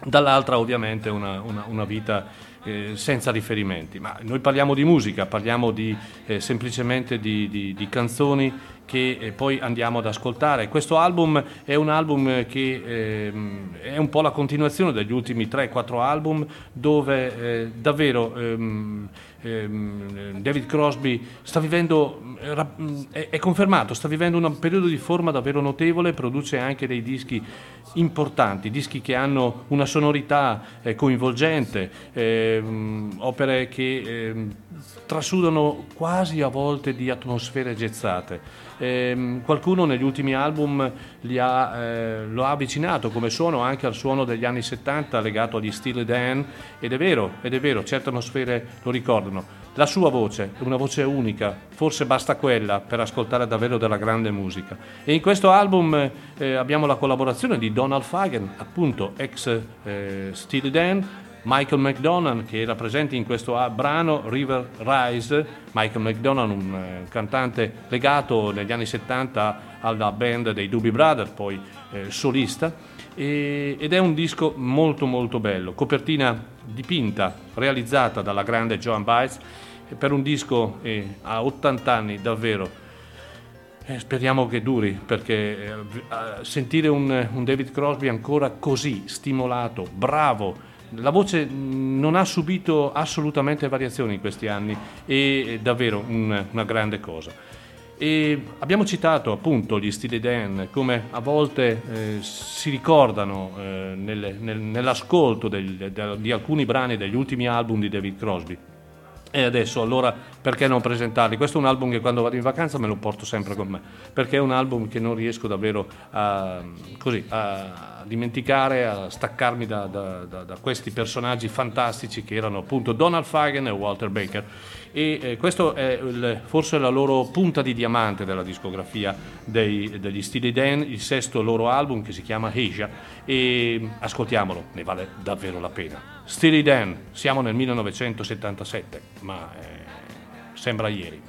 dall'altra ovviamente una, una- una vita eh, senza riferimenti. Ma noi parliamo di musica, parliamo di, eh, semplicemente di, di- di canzoni che eh, poi andiamo ad ascoltare. Questo album è un album che ehm, è un po' la continuazione degli ultimi 3-4 album dove eh, davvero ehm, David Crosby sta vivendo, eh, è, è confermato, sta vivendo un periodo di forma davvero notevole, produce anche dei dischi importanti, dischi che hanno una sonorità eh, coinvolgente, ehm, opere che ehm, trasudano quasi a volte di atmosfere gezzate. Ehm, qualcuno negli ultimi album ha, eh, lo ha avvicinato come suono anche al suono degli anni 70 legato agli Steely Dan ed è vero, ed è vero, certe atmosfere lo ricordano. La sua voce una voce unica, forse basta quella per ascoltare davvero della grande musica. E in questo album eh, abbiamo la collaborazione di Donald Fagen, appunto ex eh, Steely Dan, Michael McDonald che era presente in questo brano River Rise, Michael McDonald un eh, cantante legato negli anni 70 alla band dei Doobie Brothers, poi eh, solista, e- ed è un disco molto molto bello, copertina dipinta, realizzata dalla grande Joan Baez, per un disco eh, a 80 anni davvero. Eh, speriamo che duri perché eh, sentire un, un David Crosby ancora così stimolato, bravo, la voce mh, non ha subito assolutamente variazioni in questi anni e è davvero un- una grande cosa. E abbiamo citato appunto gli Steely Dan come a volte eh, si ricordano eh, nelle- nel- nell'ascolto del- de- di alcuni brani degli ultimi album di David Crosby. E adesso allora perché non presentarli? Questo è un album che quando vado in vacanza me lo porto sempre con me, perché è un album che non riesco davvero a, così, a dimenticare, a staccarmi da, da- da- da questi personaggi fantastici che erano appunto Donald Fagen e Walter Baker. E eh, questo è il- forse la loro punta di diamante della discografia dei- degli Steely Dan, il sesto loro album che si chiama Asia e ascoltiamolo, ne vale davvero la pena. Steely Dan, siamo nel 1977, ma eh, sembra ieri.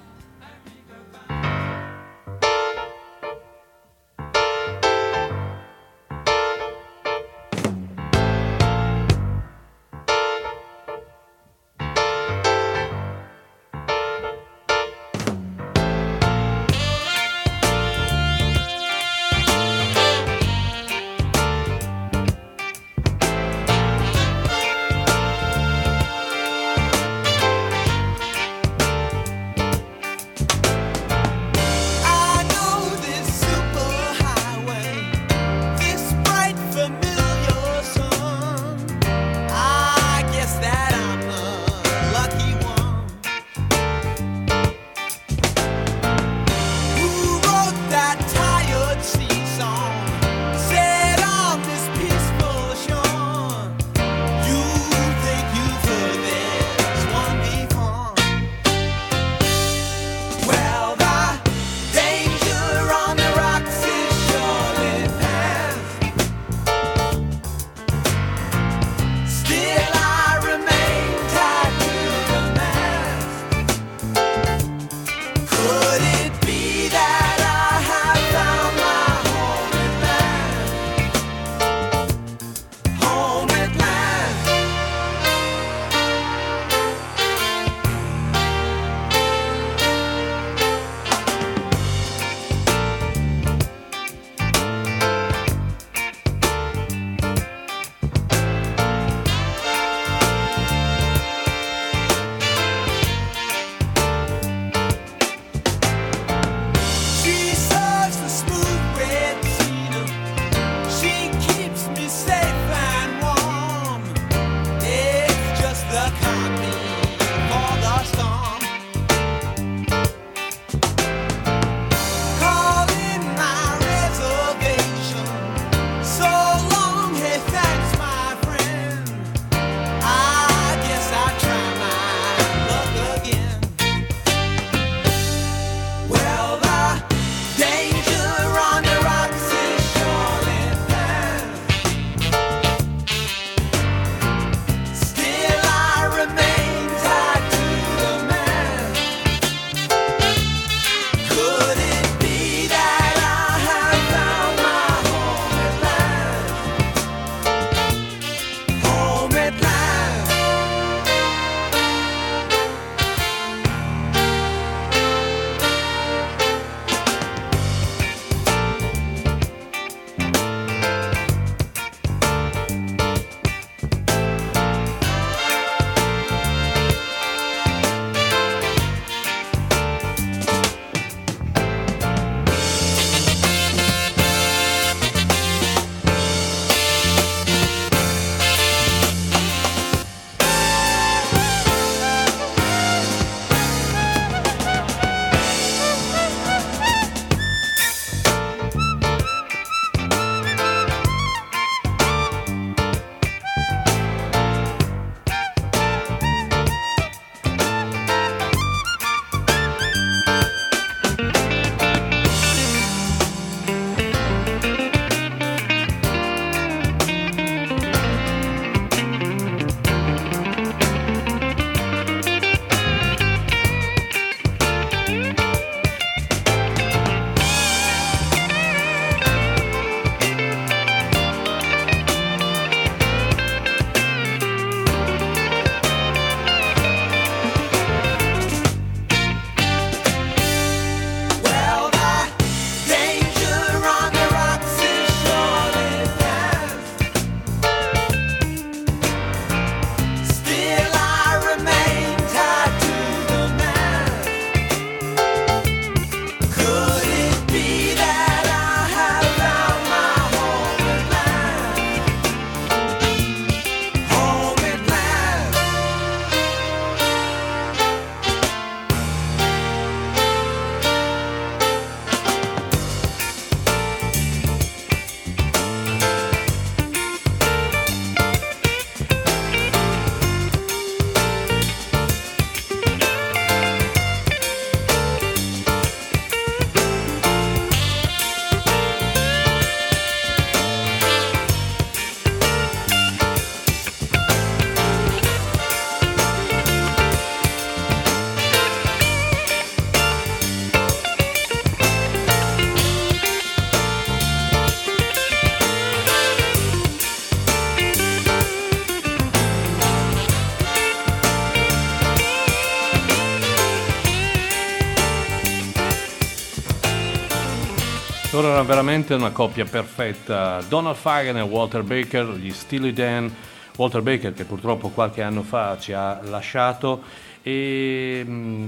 Loro erano veramente una coppia perfetta. Donald Fagan e Walter Baker, gli Steely Dan. Walter Baker che purtroppo qualche anno fa ci ha lasciato e mh,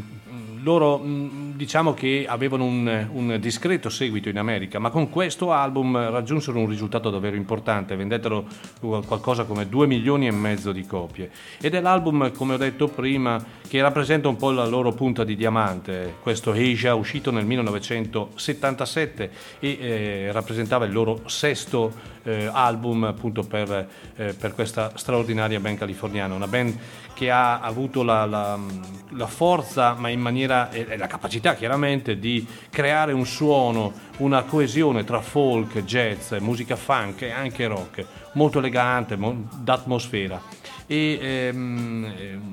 loro mh, diciamo che avevano un, un discreto seguito in America, ma con questo album raggiunsero un risultato davvero importante, vendettero qualcosa come 2 milioni e mezzo di copie. Ed è l'album, come ho detto prima, che rappresenta un po' la loro punta di diamante, questo Asia uscito nel 1977 e eh, rappresentava il loro sesto eh, album appunto per, eh, per questa straordinaria band californiana, una band che ha avuto la, la, la forza ma in maniera e la capacità chiaramente di creare un suono, una coesione tra folk, jazz, musica funk e anche rock, molto elegante, mo- d'atmosfera. E ehm,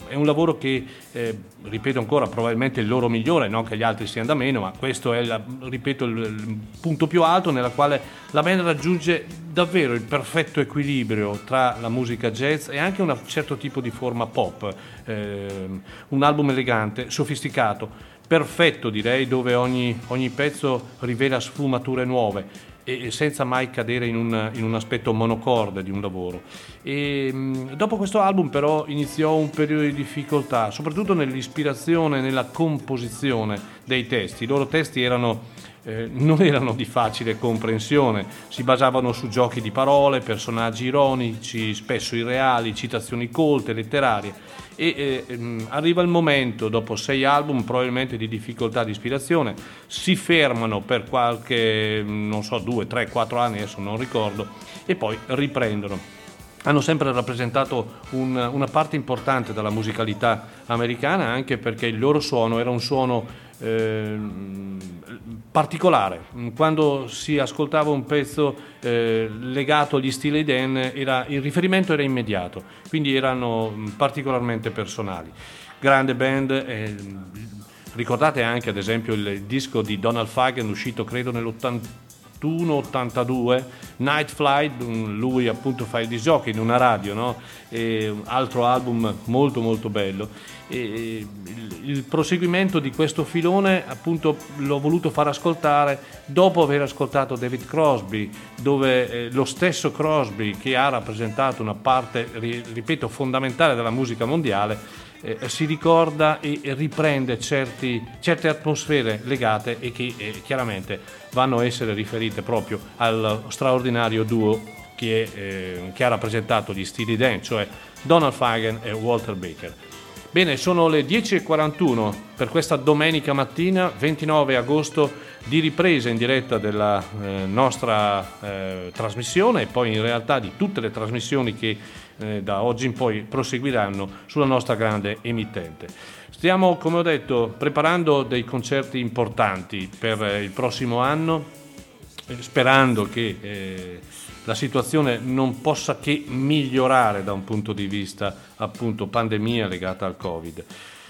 è un lavoro che, eh, ripeto ancora, probabilmente il loro migliore, non che gli altri siano da meno, ma questo è, la- ripeto, il, il punto più alto nella quale la band raggiunge davvero il perfetto equilibrio tra la musica jazz e anche un certo tipo di forma pop, Ehm, un album elegante, sofisticato, perfetto direi, dove ogni, ogni pezzo rivela sfumature nuove e senza mai cadere in un, in un aspetto monocorde di un lavoro. E, mh, dopo questo album però iniziò un periodo di difficoltà, soprattutto nell'ispirazione, nella composizione dei testi. I loro testi erano eh, non erano di facile comprensione, si basavano su giochi di parole, personaggi ironici, spesso irreali, citazioni colte, letterarie e eh, ehm, arriva il momento, dopo sei album probabilmente di difficoltà di ispirazione, si fermano per qualche, non so, due, tre, quattro anni, adesso non ricordo, e poi riprendono. Hanno sempre rappresentato un- una parte importante della musicalità americana anche perché il loro suono era un suono ehm, particolare. Quando si ascoltava un pezzo eh, legato agli stili Dan, era- il riferimento era immediato, quindi erano mm, particolarmente personali. Grande band. eh, ricordate anche ad esempio il disco di Donald Fagen uscito credo nell'81-82 Night Flight, lui appunto fa il disjockey in una radio, no? Un altro album molto molto bello. Il, proseguimento di questo filone appunto l'ho voluto far ascoltare dopo aver ascoltato David Crosby, dove eh, lo stesso Crosby che ha rappresentato una parte, ri- ripeto, fondamentale della musica mondiale, eh, si ricorda e riprende certi- certe atmosfere legate e che eh, chiaramente vanno a essere riferite proprio al straordinario duo che, eh, che ha rappresentato gli stili Dan, cioè Donald Fagen e Walter Baker. Bene, sono le 10.41 per questa domenica mattina, 29 agosto, di ripresa in diretta della eh, nostra eh, trasmissione e poi in realtà di tutte le trasmissioni che eh, da oggi in poi proseguiranno sulla nostra grande emittente. Stiamo, come ho detto, preparando dei concerti importanti per eh, il prossimo anno, eh, sperando che eh, la situazione non possa che migliorare da un punto di vista appunto pandemia legata al Covid.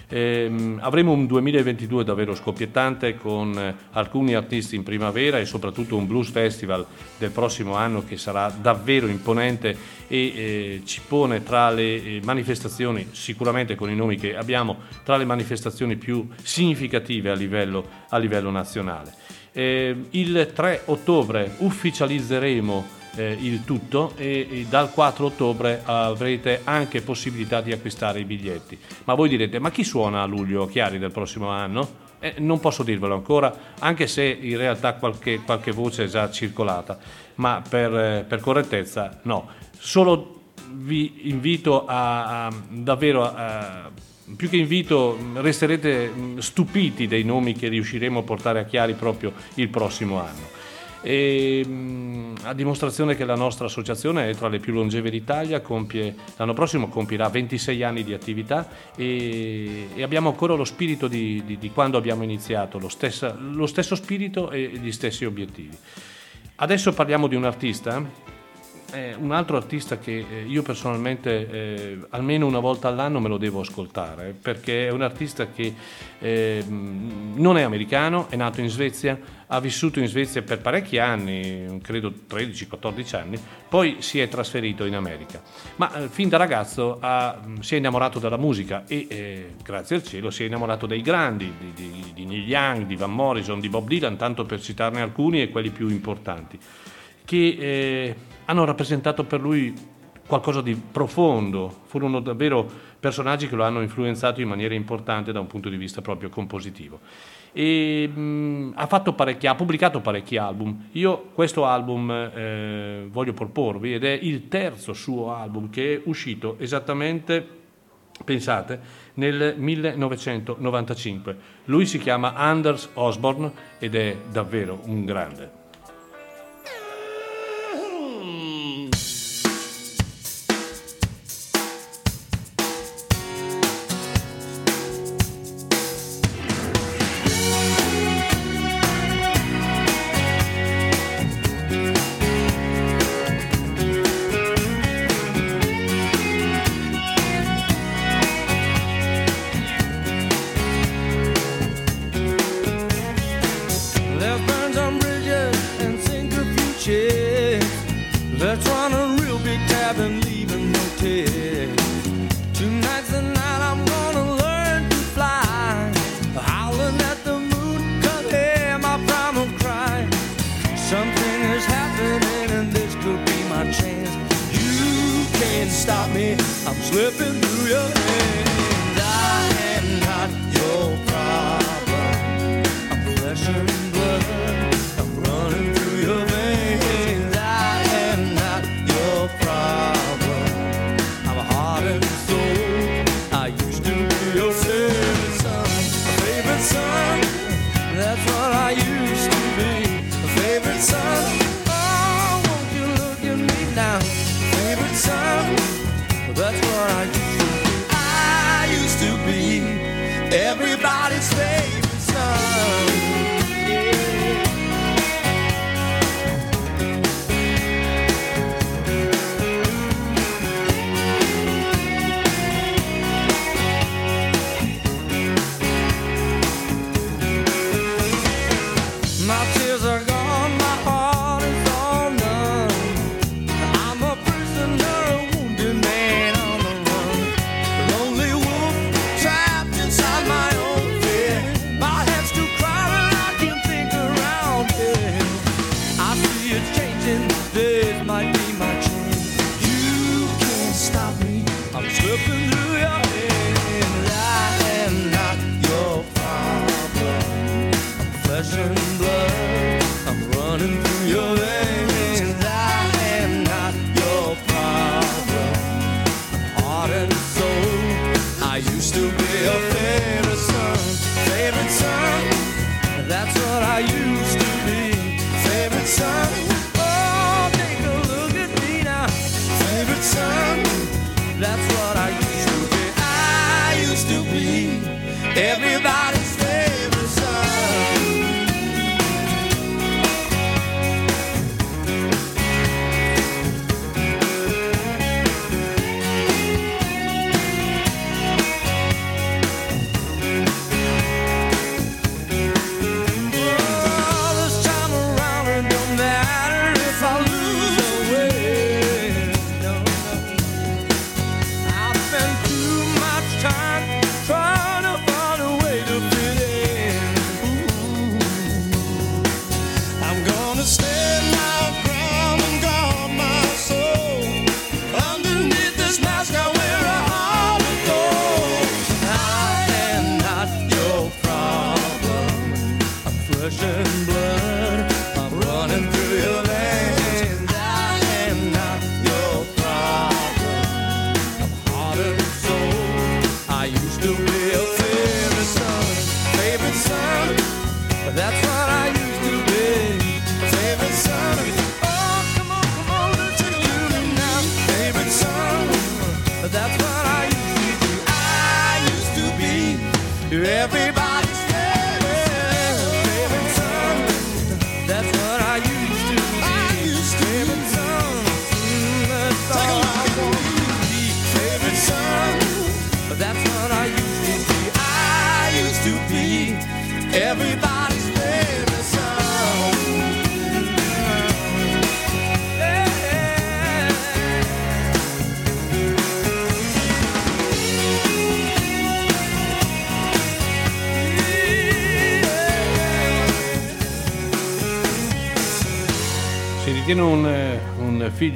Ehm, avremo un 2022 davvero scoppiettante con eh, alcuni artisti in primavera e soprattutto un blues festival del prossimo anno che sarà davvero imponente e eh, ci pone tra le eh, manifestazioni, sicuramente con i nomi che abbiamo, tra le manifestazioni più significative a livello, a livello nazionale. Eh, il 3 ottobre ufficializzeremo eh, il tutto e, e dal 4 ottobre avrete anche possibilità di acquistare i biglietti. Ma voi direte, ma chi suona a luglio Chiari del prossimo anno? Eh, non posso dirvelo ancora, anche se in realtà qualche, qualche voce è già circolata, ma per, eh, per correttezza no. Solo vi invito a, a- davvero a, più che invito resterete stupiti dei nomi che riusciremo a portare a Chiari proprio il prossimo anno. E, mh, a dimostrazione che la nostra associazione è tra le più longeve d'Italia, compie, l'anno prossimo compirà 26 anni di attività e, e abbiamo ancora lo spirito di, di- di quando abbiamo iniziato, lo, stessa- lo stesso spirito e gli stessi obiettivi. Adesso parliamo di un artista eh, un altro artista che eh, io personalmente eh, almeno una volta all'anno me lo devo ascoltare perché è un artista che ehm, non è americano, è nato in Svezia, ha vissuto in Svezia per parecchi anni, credo 13-14 anni, poi si è trasferito in America. Ma eh, fin da ragazzo ha, mm, si è innamorato della musica e eh, grazie al cielo si è innamorato dei grandi, di, di, di Neil Young, di Van Morrison, di Bob Dylan, tanto per citarne alcuni e quelli più importanti. Che, eh, hanno rappresentato per lui qualcosa di profondo, furono davvero personaggi che lo hanno influenzato in maniera importante da un punto di vista proprio compositivo. E, mh, ha, ha, pubblicato parecchi album. Io questo album eh, voglio proporvi ed è il terzo suo album che è uscito esattamente, pensate, nel 1995. Lui si chiama Anders Osborne ed è davvero un grande.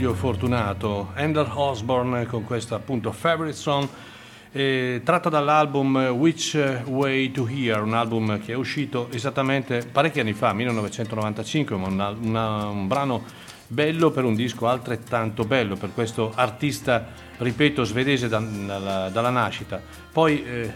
Un figlio fortunato, Ender Osborne con questa appunto favorite song eh, tratta dall'album Which Way to Hear, un album che è uscito esattamente parecchi anni fa, 1995, ma una- una- un brano bello per un disco altrettanto bello per questo artista, ripeto, svedese da- dalla, dalla nascita. Poi eh,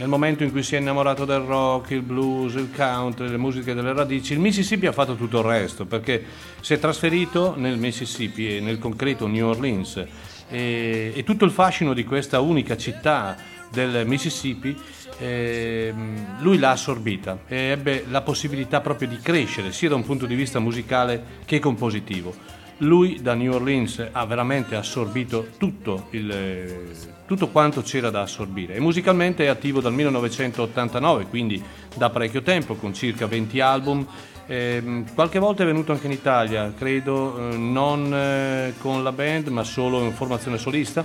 nel momento in cui si è innamorato del rock, il blues, il country, le musiche delle radici, il Mississippi ha fatto tutto il resto perché si è trasferito nel Mississippi e nel concreto New Orleans e, e tutto il fascino di questa unica città del Mississippi ehm, lui l'ha assorbita e ebbe la possibilità proprio di crescere sia da un punto di vista musicale che compositivo. Lui da New Orleans ha veramente assorbito tutto, il- tutto quanto c'era da assorbire e musicalmente è attivo dal 1989, quindi da parecchio tempo, con circa 20 album. Ehm, qualche volta è venuto anche in Italia, credo, eh, non eh, con la band ma solo in formazione solista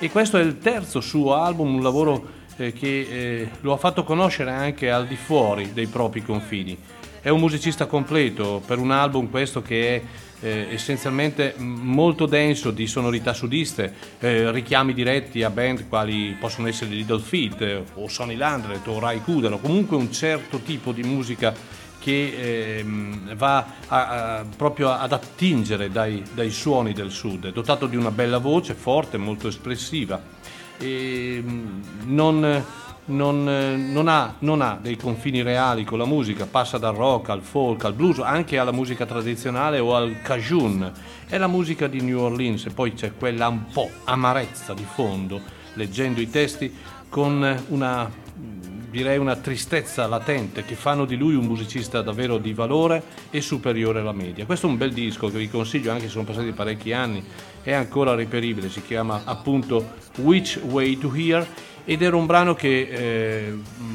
e questo è il terzo suo album, un lavoro eh, che eh, lo ha fatto conoscere anche al di fuori dei propri confini. È un musicista completo per un album questo che è eh, essenzialmente molto denso di sonorità sudiste, eh, richiami diretti a band quali possono essere Little Feat eh, o Sonny Landret o Rai Kudano, comunque un certo tipo di musica che ehm, va a- a- proprio ad attingere dai, dai suoni del sud, dotato di una bella voce forte, molto espressiva. E mm, non, non, eh, non ha, non ha dei confini reali con la musica, passa dal rock al folk, al blues, anche alla musica tradizionale o al cajun. È la musica di New Orleans e poi c'è quella un po' amarezza di fondo, leggendo i testi, con una, direi una tristezza latente che fanno di lui un musicista davvero di valore e superiore alla media. Questo è un bel disco che vi consiglio anche se sono passati parecchi anni, è ancora reperibile, si chiama appunto Which Way to Hear ed era un brano che eh,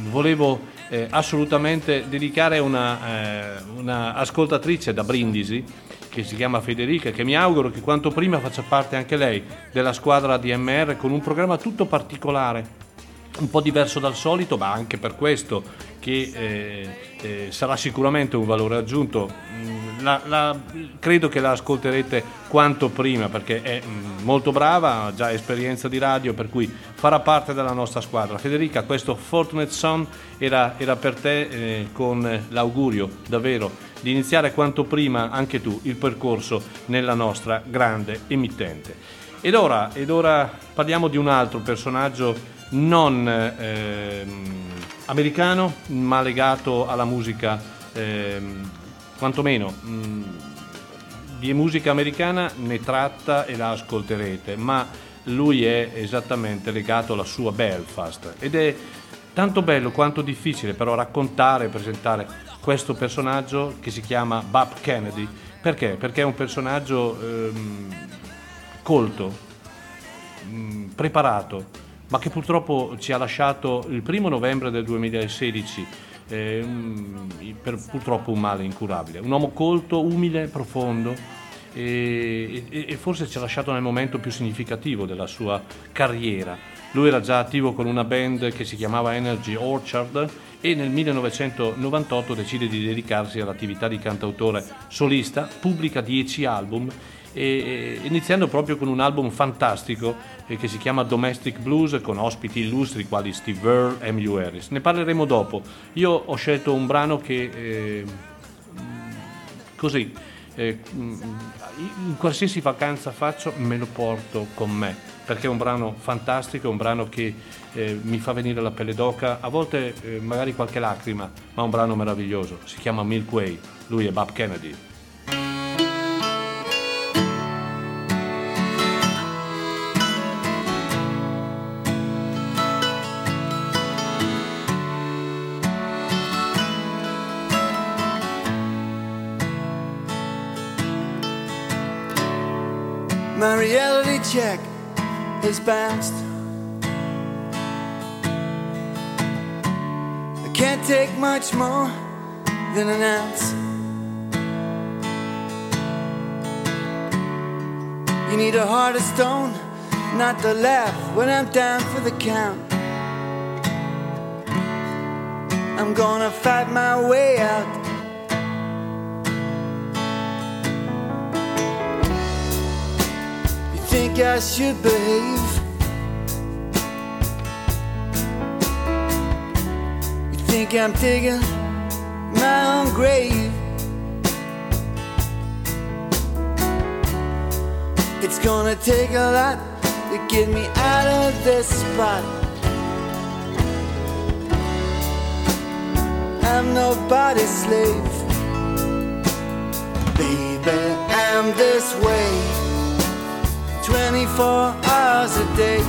volevo eh, assolutamente dedicare a una, eh, una ascoltatrice da Brindisi che si chiama Federica, che mi auguro che quanto prima faccia parte anche lei della squadra DMR con un programma tutto particolare un po' diverso dal solito, ma anche per questo che eh, eh, sarà sicuramente un valore aggiunto. Mm, la- la- credo che la ascolterete quanto prima perché è mm, molto brava, ha già esperienza di radio, per cui farà parte della nostra squadra. Federica, questo Fortunate Son era, era per te eh, con l'augurio davvero di iniziare quanto prima anche tu il percorso nella nostra grande emittente. Ed ora, ed ora parliamo di un altro personaggio non ehm, americano, ma legato alla musica, ehm, quantomeno mh, di musica americana ne tratta e la ascolterete, ma lui è esattamente legato alla sua Belfast ed è tanto bello quanto difficile però raccontare e presentare questo personaggio che si chiama Bob Kennedy. Perché? Perché è un personaggio ehm, colto, mh, preparato, ma che purtroppo ci ha lasciato il primo novembre del 2016 eh, per purtroppo un male incurabile. Un uomo colto, umile, profondo e, e- e forse ci ha lasciato nel momento più significativo della sua carriera. Lui era già attivo con una band che si chiamava Energy Orchard e nel 1998 decide di dedicarsi all'attività di cantautore solista, pubblica 10 album e- iniziando proprio con un album fantastico eh, che si chiama Domestic Blues con ospiti illustri quali Steve Earle e Emmylou Harris. Ne parleremo dopo. Io ho scelto un brano che eh, così eh, in qualsiasi vacanza faccio me lo porto con me perché è un brano fantastico, è un brano che eh, mi fa venire la pelle d'oca, a volte eh, magari qualche lacrima, ma è un brano meraviglioso. Si chiama Milk Way, lui è Bob Kennedy. My reality check has bounced. I can't take much more than an ounce. You need a heart of stone, not to laugh when I'm down for the count. I'm gonna fight my way out. I should behave. You think I'm digging my own grave. It's gonna take a lot to get me out of this spot. I'm nobody's slave. Baby, I'm this way 24 hours a day.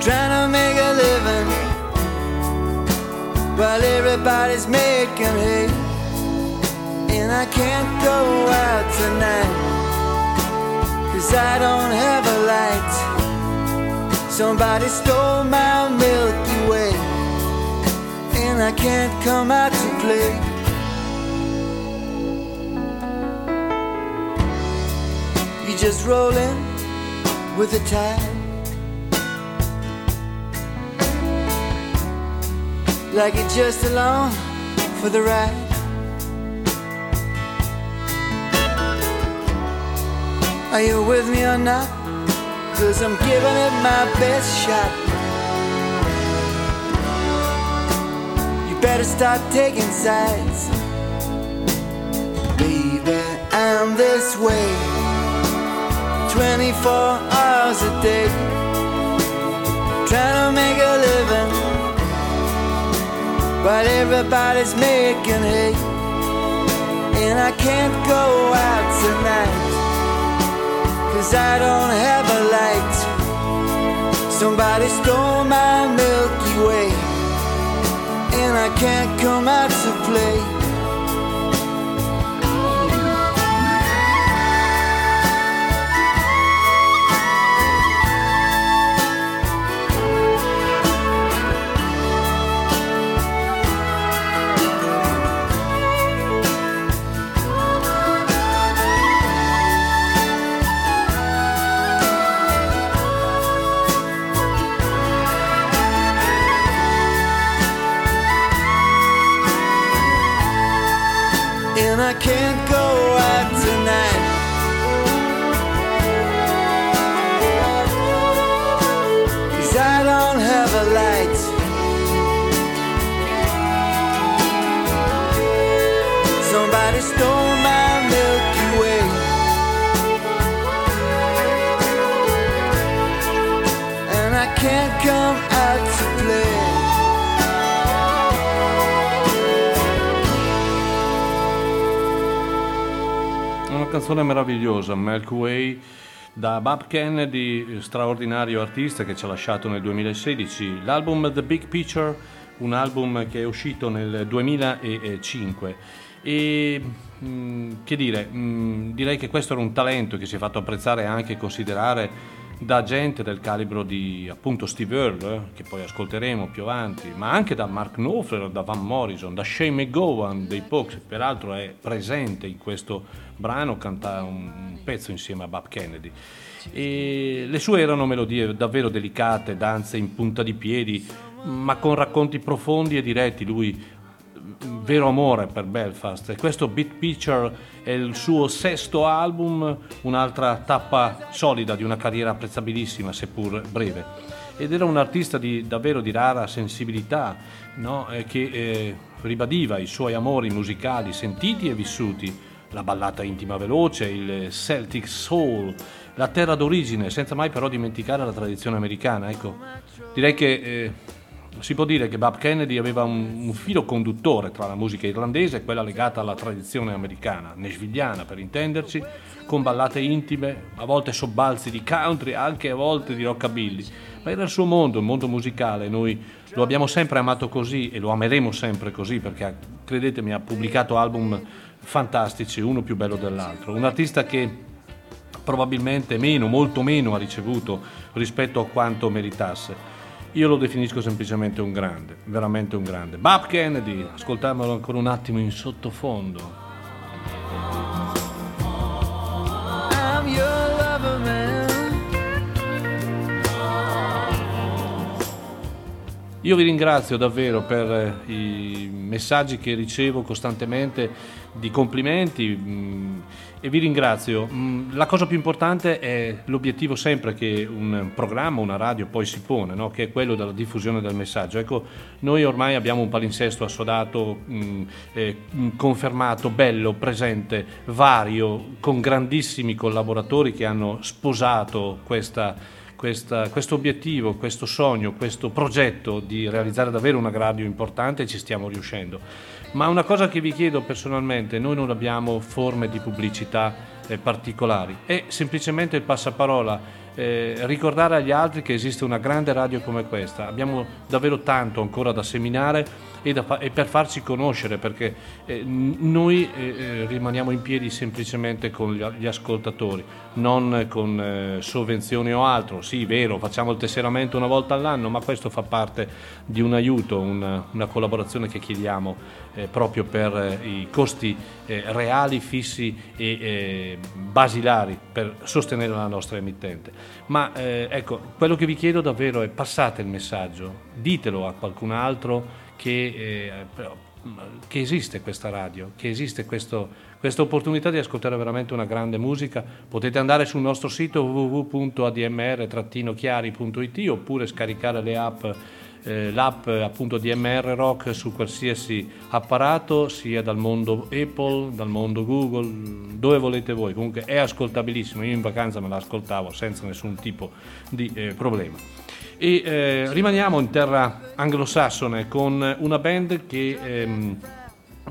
Trying to make a living while everybody's making hay. And I can't go out tonight, cause I don't have a light. Somebody stole my Milky Way, and I can't come out to play. Just rolling with the tide. Like you're just along for the ride. Are you with me or not? Cause I'm giving it my best shot. You better start taking sides. Baby, I'm this way 24 hours a day. Trying to make a living but everybody's making hay. And I can't go out tonight, cause I don't have a light. Somebody stole my Milky Way, and I can't come out to play. Can't go out tonight. Cause I don't have a light. Somebody stole my Milky Way. And I can't come canzone meravigliosa, Milky Way, da Bob Kennedy, straordinario artista che ci ha lasciato nel 2016. L'album The Big Picture, un album che è uscito nel 2005. E mh, che dire, mh, direi che questo era un talento che si è fatto apprezzare e anche considerare da gente del calibro di appunto Steve Earle, eh, che poi ascolteremo più avanti, ma anche da Mark Knopfler, da Van Morrison, da Shane McGowan dei Pox, peraltro è presente in questo brano, canta un pezzo insieme a Bob Kennedy. E le sue erano melodie davvero delicate, danze in punta di piedi, ma con racconti profondi e diretti. Lui vero amore per Belfast e questo Beat Picture è il suo sesto album, un'altra tappa solida di una carriera apprezzabilissima seppur breve ed era un artista di, davvero di rara sensibilità no? Che eh, ribadiva i suoi amori musicali sentiti e vissuti la ballata intima veloce, il Celtic Soul, la terra d'origine, senza mai però dimenticare la tradizione americana. Ecco, direi che eh, si può dire che Bob Kennedy aveva un, un, filo conduttore tra la musica irlandese e quella legata alla tradizione americana, nashvilliana per intenderci, con ballate intime, a volte sobbalzi di country, anche a volte di rockabilly. Ma era il suo mondo, il mondo musicale, noi lo abbiamo sempre amato così e lo ameremo sempre così perché, credetemi, ha pubblicato album fantastici, uno più bello dell'altro. Un artista che probabilmente meno, molto meno ha ricevuto rispetto a quanto meritasse. Io lo definisco semplicemente un grande, veramente un grande. Bob Kennedy, ascoltiamolo ancora un attimo in sottofondo. I'm your lover, man. Io vi ringrazio davvero per eh, i messaggi che ricevo costantemente di complimenti mh, e vi ringrazio. Mh, La cosa più importante è l'obiettivo sempre che un programma, una radio poi si pone, no? che è quello della diffusione del messaggio. Ecco, noi ormai abbiamo un palinsesto assodato, mh, eh, mh, confermato, bello, presente, vario, con grandissimi collaboratori che hanno sposato questa- questo obiettivo, questo sogno, questo progetto di realizzare davvero una radio importante e ci stiamo riuscendo. Ma una cosa che vi chiedo personalmente, noi non abbiamo forme di pubblicità eh, particolari, è semplicemente il passaparola. eh, ricordare agli altri che esiste una grande radio come questa, abbiamo davvero tanto ancora da seminare e, da e per farci conoscere perché eh, noi eh, eh, rimaniamo in piedi semplicemente con gli, gli ascoltatori, non con eh, sovvenzioni o altro. Sì, vero, facciamo il tesseramento una volta all'anno, ma questo fa parte di un aiuto, una, una collaborazione che chiediamo eh, proprio per i costi reali, fissi e basilari per sostenere la nostra emittente. Ma ecco, quello che vi chiedo davvero è passate il messaggio, ditelo a qualcun altro che, eh, però, che esiste questa radio, che esiste questo- questa opportunità di ascoltare veramente una grande musica. Potete andare sul nostro sito www.admr-chiari.it oppure scaricare le app eh, l'app appunto DMR Rock su qualsiasi apparato, sia dal mondo Apple, dal mondo Google, dove volete voi. Comunque è ascoltabilissimo. Io in vacanza me la ascoltavo senza nessun tipo di eh, problema. E eh, rimaniamo in terra anglosassone con una band che. ehm,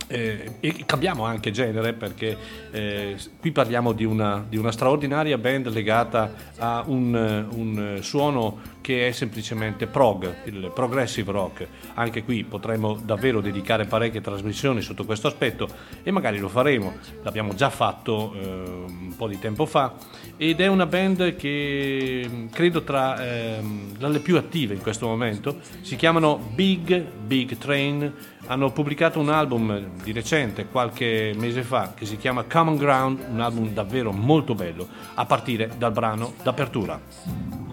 eh, e cambiamo anche genere perché eh, qui parliamo di una, di una straordinaria band legata a un, un suono che è semplicemente prog, il progressive rock. Anche qui potremmo davvero dedicare parecchie trasmissioni sotto questo aspetto e magari lo faremo, l'abbiamo già fatto eh, un po' di tempo fa ed è una band che mh, credo tra ehm, le più attive in questo momento, si chiamano Big Big Train hanno pubblicato un album di recente, qualche mese fa, che si chiama Common Ground, un album davvero molto bello, a partire dal brano d'apertura.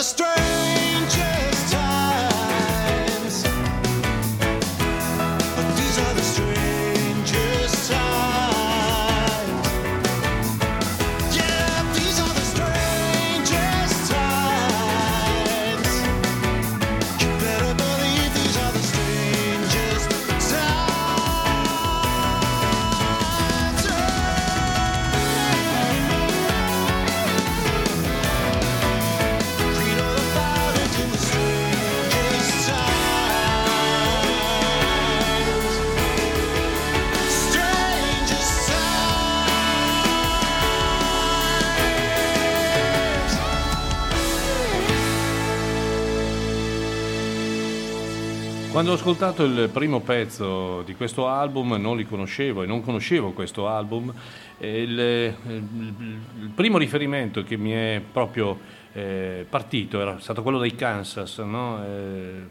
The strangest Quando ho ascoltato il primo pezzo di questo album non li conoscevo e non conoscevo questo album. Il, il- il primo riferimento che mi è proprio eh, partito era stato quello dei Kansas. no? Eh,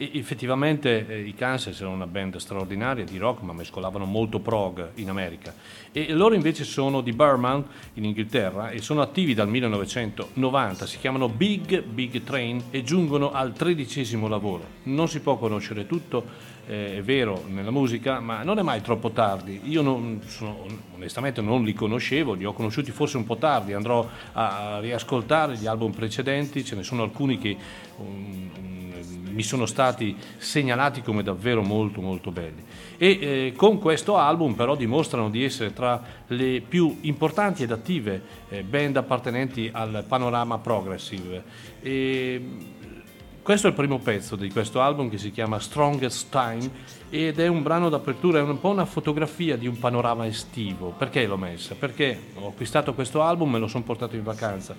effettivamente eh, i Kansas erano una band straordinaria di rock, ma mescolavano molto prog in America. E loro invece sono di Birmingham in Inghilterra e sono attivi dal 1990, si chiamano Big Big Train e giungono al tredicesimo lavoro. Non si può conoscere tutto, eh, è vero, nella musica, ma non è mai troppo tardi. Io non, sono- onestamente non li conoscevo, li ho conosciuti forse un po' tardi, andrò a, riascoltare gli album precedenti, ce ne sono alcuni che um, mi sono stati segnalati come davvero molto molto belli. E eh, con questo album però dimostrano di essere tra le più importanti ed attive eh, band appartenenti al panorama progressive. E, questo è il primo pezzo di questo album che si chiama Strongest Time ed è un brano d'apertura, è un po' una fotografia di un panorama estivo. Perché l'ho messa? Perché ho acquistato questo album e lo sono portato in vacanza.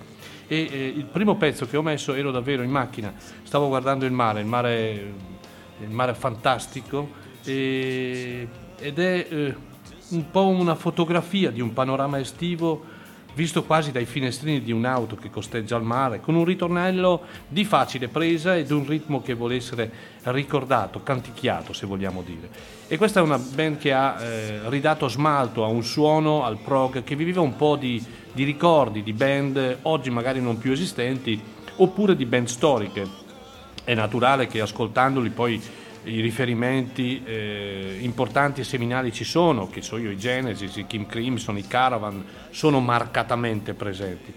E eh, il primo pezzo che ho messo ero davvero in macchina, stavo guardando il mare, il mare, il mare fantastico e- ed è eh, un po' una fotografia di un panorama estivo visto quasi dai finestrini di un'auto che costeggia il mare, con un ritornello di facile presa ed un ritmo che vuole essere ricordato, canticchiato se vogliamo dire. E questa è una band che ha eh, ridato smalto a un suono, al prog, che viveva un po' di, di ricordi di band oggi magari non più esistenti, oppure di band storiche. È naturale che ascoltandoli poi i riferimenti eh, importanti e seminali ci sono, che so io, i Genesis, i Kim Crimson, i Caravan, sono marcatamente presenti.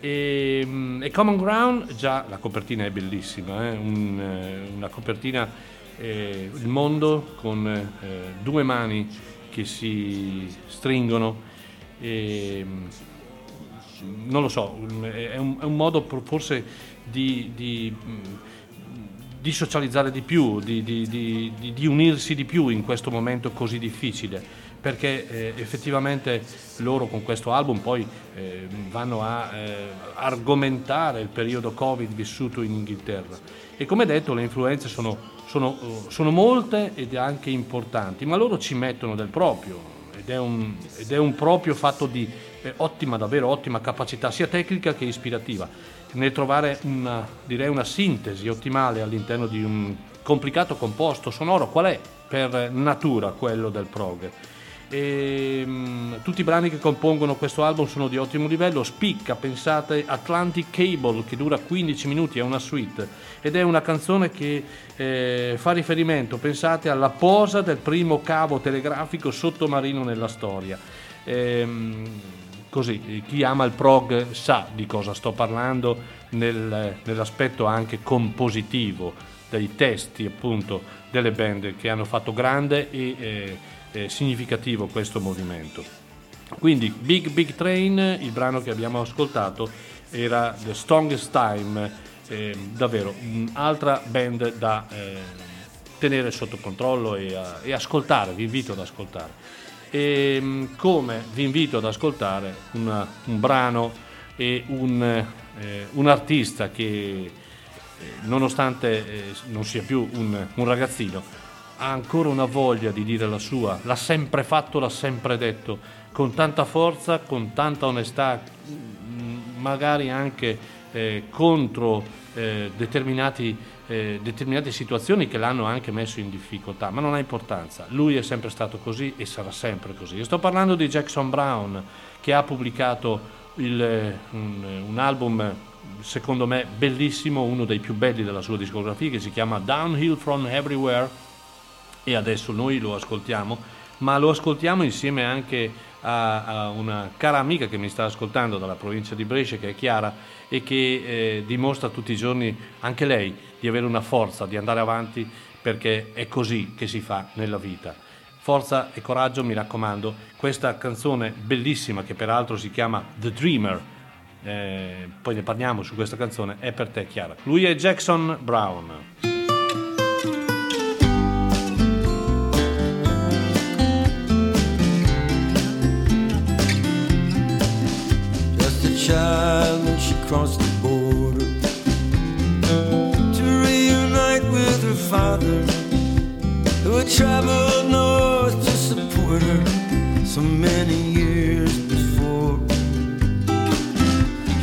E, mm, e Common Ground, già la copertina è bellissima, eh, un, eh, una copertina, eh, il mondo con eh, due mani che si stringono. E, mm, non lo so, mm, è un, è un modo forse di, di, di socializzare di più, di, di- di- di- unirsi di più in questo momento così difficile, perché eh, effettivamente loro con questo album poi eh, vanno a eh, argomentare il periodo Covid vissuto in Inghilterra. E come detto le influenze sono, sono, eh, sono molte ed anche importanti, ma loro ci mettono del proprio ed è un, ed è un proprio fatto di eh, ottima, davvero ottima capacità sia tecnica che ispirativa nel trovare una, una sintesi ottimale all'interno di un complicato composto sonoro qual è per natura quello del prog. E, mm, tutti i brani che compongono questo album sono di ottimo livello, spicca, pensate, Atlantic Cable che dura 15 minuti, è una suite ed è una canzone che eh, fa riferimento, pensate, alla posa del primo cavo telegrafico sottomarino nella storia. Ehm, così, chi ama il prog sa di cosa sto parlando nel- nell'aspetto anche compositivo dei testi appunto delle band che hanno fatto grande e eh, eh, significativo questo movimento. Quindi Big Big Train, il brano che abbiamo ascoltato era The Strongest Time, eh, davvero un'altra band da eh, tenere sotto controllo e, a- e ascoltare, vi invito ad ascoltare. E mh, come vi invito ad ascoltare una- un brano e un, eh, un artista che eh, nonostante eh, non sia più un, un ragazzino ha ancora una voglia di dire la sua, l'ha sempre fatto, l'ha sempre detto, con tanta forza, con tanta onestà, magari anche eh, contro eh, determinati, eh, determinate situazioni che l'hanno anche messo in difficoltà, ma non ha importanza. Lui è sempre stato così e sarà sempre così. Io sto parlando di Jackson Brown che ha pubblicato il- un, un album secondo me bellissimo, uno dei più belli della sua discografia che si chiama Downhill from Everywhere e adesso noi lo ascoltiamo, ma lo ascoltiamo insieme anche a, a una cara amica che mi sta ascoltando dalla provincia di Brescia che è Chiara e che eh, dimostra tutti i giorni anche lei di avere una forza, di andare avanti perché è così che si fa nella vita. Forza e coraggio, mi raccomando. Questa canzone bellissima che peraltro si chiama The Dreamer, eh, poi ne parliamo su questa canzone, è per te Chiara. Lui è Jackson Brown. Child when she crossed the father, who had traveled north to support her so many years before.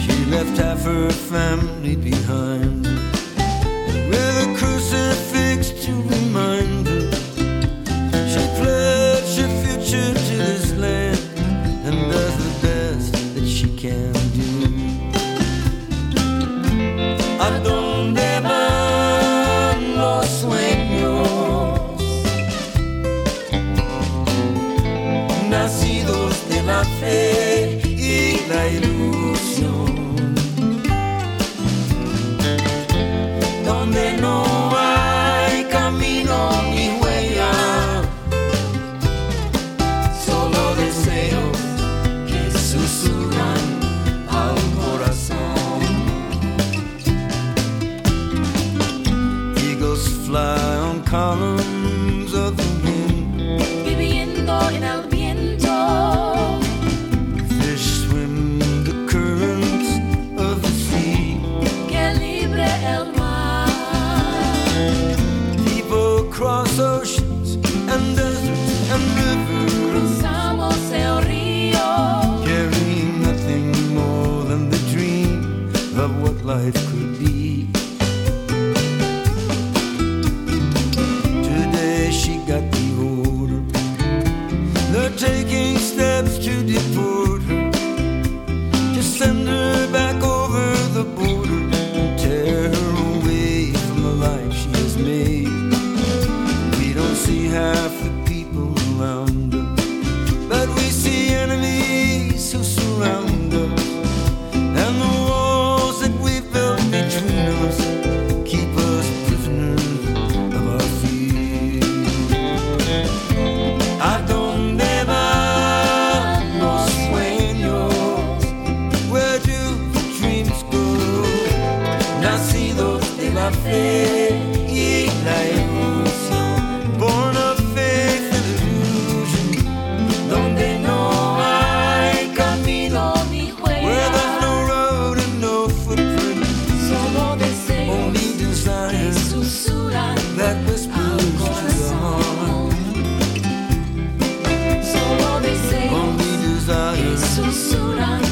She left half her family behind, with a crucifix to remind y la ilusión. Donde no hay camino ni huella solo deseos que susurran al corazón. Eagles fly on columns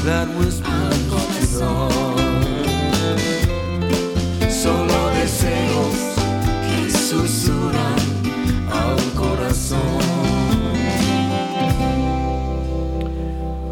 that whispers al to heart. Solo deseos que susurran al corazón.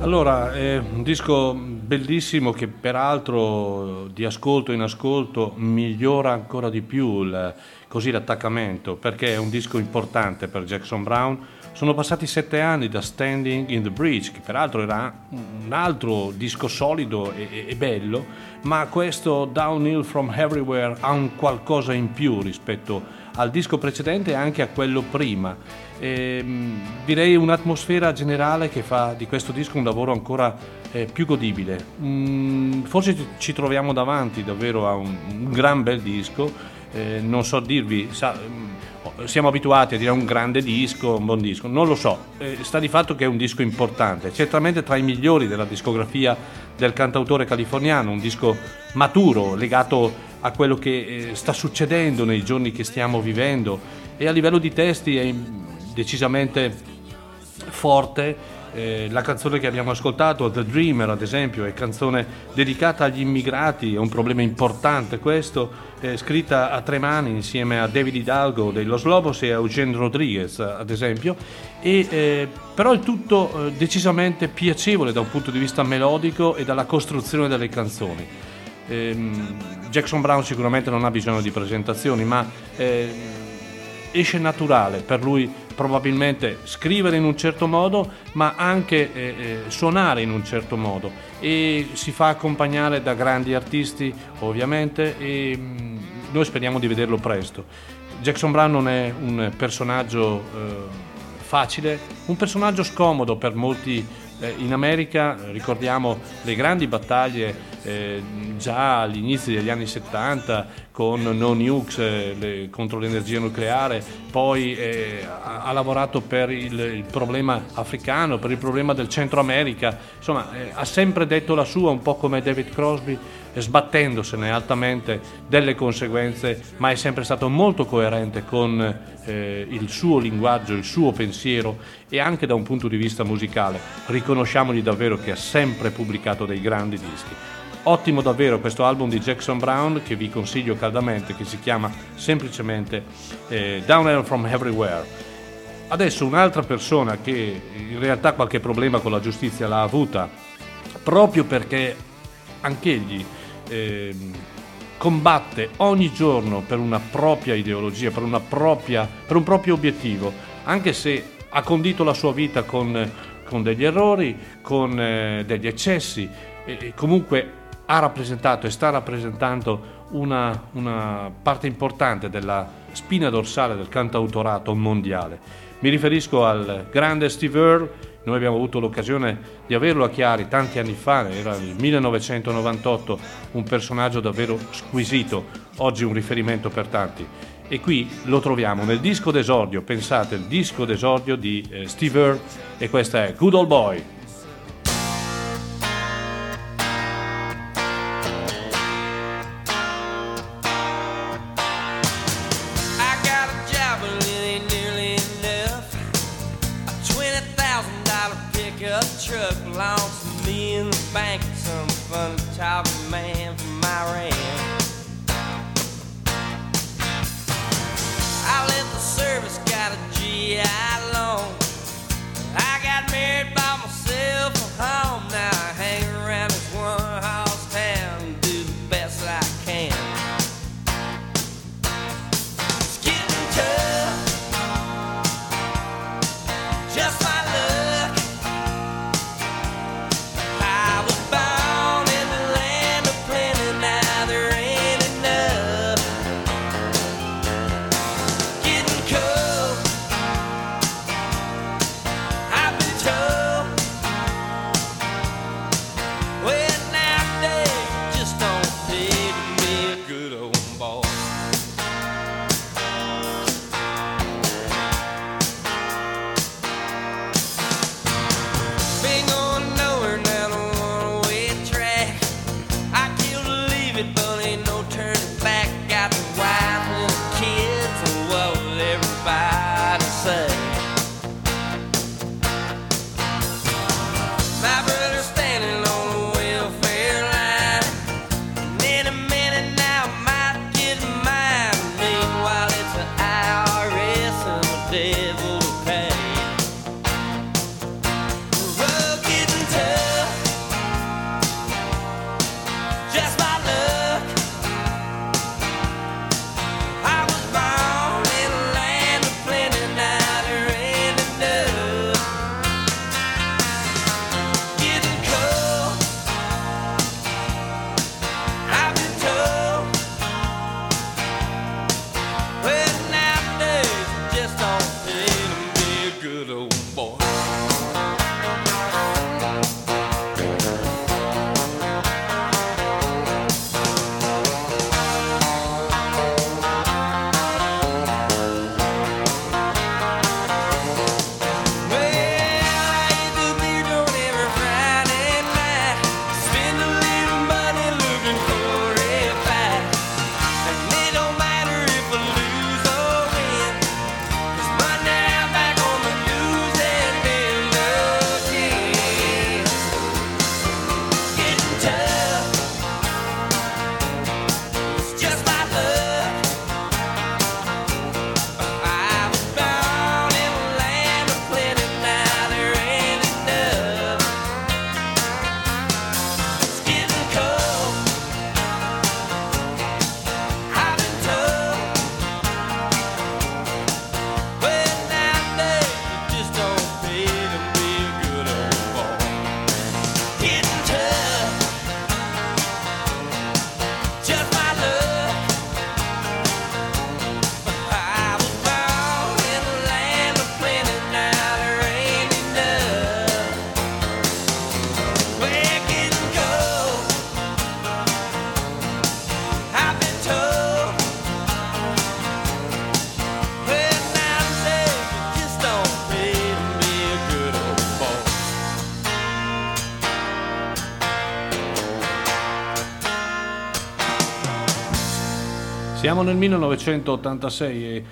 Allora, è un disco bellissimo che peraltro di ascolto in ascolto migliora ancora di più il- così l'attaccamento perché è un disco importante per Jackson Brown. Sono passati sette anni da Standing in the Bridge, che peraltro era un altro disco solido e, e- e bello, ma questo Downhill from Everywhere ha un qualcosa in più rispetto al disco precedente e anche a quello prima. Ehm, direi un'atmosfera generale che fa di questo disco un lavoro ancora eh, più godibile. Mm, forse ci- troviamo davanti davvero a un, un gran bel disco, eh, non so dirvi, sa- siamo abituati a dire un grande disco, un buon disco, non lo so, Eh, sta di fatto che è un disco importante, certamente tra i migliori della discografia del cantautore californiano, un disco maturo, legato a quello che eh, sta succedendo nei giorni che stiamo vivendo e a livello di testi è decisamente forte. Eh, la canzone che abbiamo ascoltato, The Dreamer ad esempio, è canzone dedicata agli immigrati, è un problema importante questo, è scritta a tre mani insieme a David Hidalgo dei Los Lobos e a Eugene Rodriguez ad esempio, e, eh, però è tutto eh, decisamente piacevole da un punto di vista melodico e dalla costruzione delle canzoni. ehm, Jackson Brown sicuramente non ha bisogno di presentazioni, ma ehm, esce naturale per lui probabilmente scrivere in un certo modo, ma anche eh, eh, suonare in un certo modo e si fa accompagnare da grandi artisti ovviamente e mm, noi speriamo di vederlo presto. Jackson Brown non è un personaggio eh, facile, un personaggio scomodo per molti eh, in America, ricordiamo le grandi battaglie eh, già agli inizi degli anni 70 con no nukes eh, le- contro l'energia nucleare, poi eh, ha, ha lavorato per il, il problema africano, per il problema del Centro America, insomma eh, ha sempre detto la sua, un po' come David Crosby, sbattendosene altamente delle conseguenze, ma è sempre stato molto coerente con eh, il suo linguaggio, il suo pensiero e anche da un punto di vista musicale. Riconosciamogli davvero che ha sempre pubblicato dei grandi dischi. Ottimo davvero questo album di Jackson Brown che vi consiglio caldamente, che si chiama semplicemente eh, Down From Everywhere. Adesso un'altra persona che in realtà qualche problema con la giustizia l'ha avuta, proprio perché anch'egli ehm, combatte ogni giorno per una propria ideologia, per, una propria, per un proprio obiettivo, anche se ha condito la sua vita con, con degli errori, con eh, degli eccessi, e, e comunque ha rappresentato e sta rappresentando una, una parte importante della spina dorsale del cantautorato mondiale. Mi riferisco al grande Steve Earle, noi abbiamo avuto l'occasione di averlo a Chiari tanti anni fa, era il 1998, un personaggio davvero squisito, oggi un riferimento per tanti. E qui lo troviamo nel disco d'esordio, pensate, il disco d'esordio di eh, Steve Earle e questa è Good Old Boy. Siamo nel 1986 e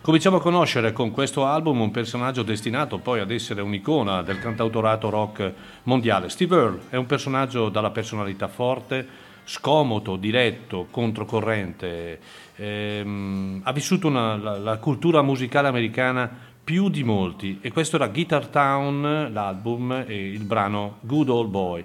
cominciamo a conoscere con questo album un personaggio destinato poi ad essere un'icona del cantautorato rock mondiale. Steve Earle è un personaggio dalla personalità forte, scomodo, diretto, controcorrente. Ehm, ha vissuto una- la, la cultura musicale americana più di molti e questo era Guitar Town, l'album e il brano Good Old Boy.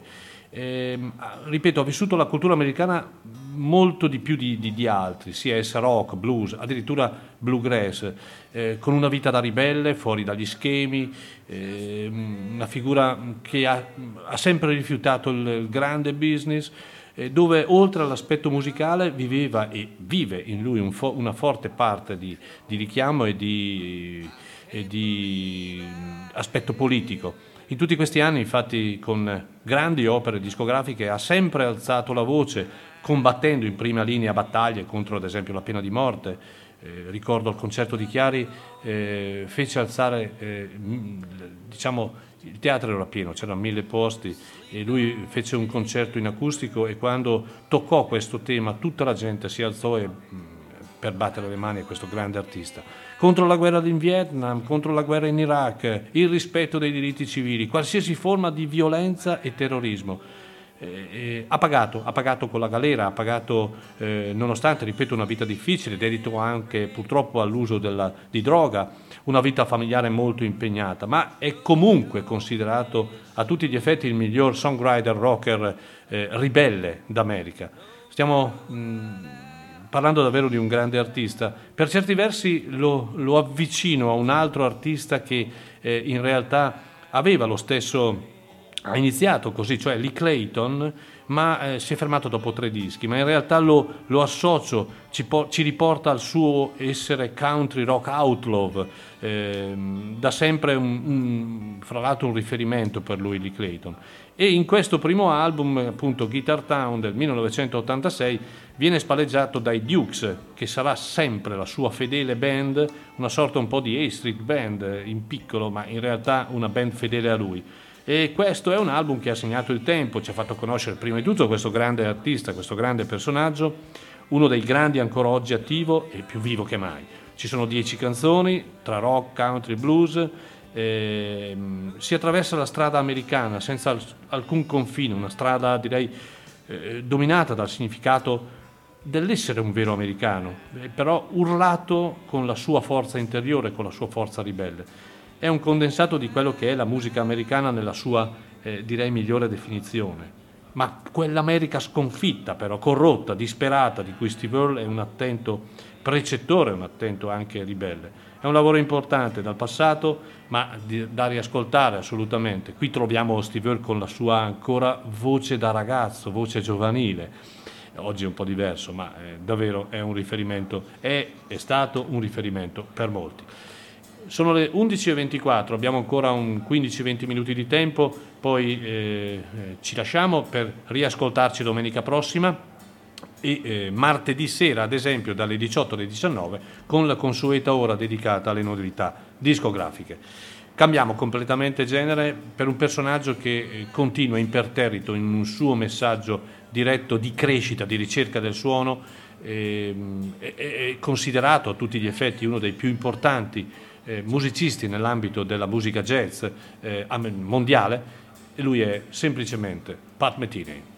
Ehm, ripeto, ha vissuto la cultura americana molto di più di, di- di altri, sia essa rock, blues, addirittura bluegrass, eh, con una vita da ribelle, fuori dagli schemi, ehm, una figura che ha, ha sempre rifiutato il, il grande business, eh, dove oltre all'aspetto musicale viveva e vive in lui un fo- una forte parte di, di richiamo e di, e di aspetto politico. In tutti questi anni, infatti, con grandi opere discografiche ha sempre alzato la voce, combattendo in prima linea battaglie contro, ad esempio, la pena di morte. Eh, ricordo il concerto di Chiari, eh, fece alzare, eh, diciamo, il teatro era pieno, c'erano mille posti e lui fece un concerto in acustico e quando toccò questo tema tutta la gente si alzò e, mh, per battere le mani a questo grande artista. Contro la guerra in Vietnam, contro la guerra in Iraq, il rispetto dei diritti civili, qualsiasi forma di violenza e terrorismo. Eh, eh, ha pagato, ha pagato con la galera, ha pagato eh, nonostante, ripeto, una vita difficile, dedito anche purtroppo all'uso della- di droga, una vita familiare molto impegnata, ma è comunque considerato a tutti gli effetti il miglior songwriter rocker eh, ribelle d'America. Stiamo mh, parlando davvero di un grande artista. Per certi versi lo, lo avvicino a un altro artista che eh, in realtà aveva lo stesso ha iniziato così, cioè Lee Clayton, ma eh, si è fermato dopo tre dischi, ma in realtà lo, lo associo, ci, po- ci riporta al suo essere country rock outlaw, ehm, da sempre un, un- fra l'altro un riferimento per lui Lee Clayton. E in questo primo album, appunto Guitar Town del 1986, viene spalleggiato dai Dukes, che sarà sempre la sua fedele band, una sorta un po' di A Street Band eh, in piccolo, ma in realtà una band fedele a lui. E questo è un album che ha segnato il tempo, ci ha fatto conoscere prima di tutto questo grande artista, questo grande personaggio, uno dei grandi ancora oggi attivo e più vivo che mai. Ci sono dieci canzoni tra rock, country, blues, ehm, si attraversa la strada americana senza al- alcun confine, una strada direi eh, dominata dal significato dell'essere un vero americano, eh, però urlato con la sua forza interiore, con la sua forza ribelle è un condensato di quello che è la musica americana nella sua, eh, direi, migliore definizione. Ma quell'America sconfitta, però, corrotta, disperata, di cui Steve Earle è un attento precettore, un attento anche ribelle. È un lavoro importante dal passato, ma da riascoltare assolutamente. Qui troviamo Steve Earle con la sua ancora voce da ragazzo, voce giovanile. Oggi è un po' diverso, ma eh, davvero è un riferimento, è, è stato un riferimento per molti. Sono le 11.24, abbiamo ancora un 15-20 minuti di tempo, poi eh, eh, ci lasciamo per riascoltarci domenica prossima e eh, martedì sera, ad esempio, dalle 18 alle 19, con la consueta ora dedicata alle novità discografiche. Cambiamo completamente genere per un personaggio che eh, continua imperterrito in un suo messaggio diretto di crescita, di ricerca del suono, ehm, è considerato a tutti gli effetti uno dei più importanti eh, musicisti nell'ambito della musica jazz eh, mondiale e lui è semplicemente Pat Metheny.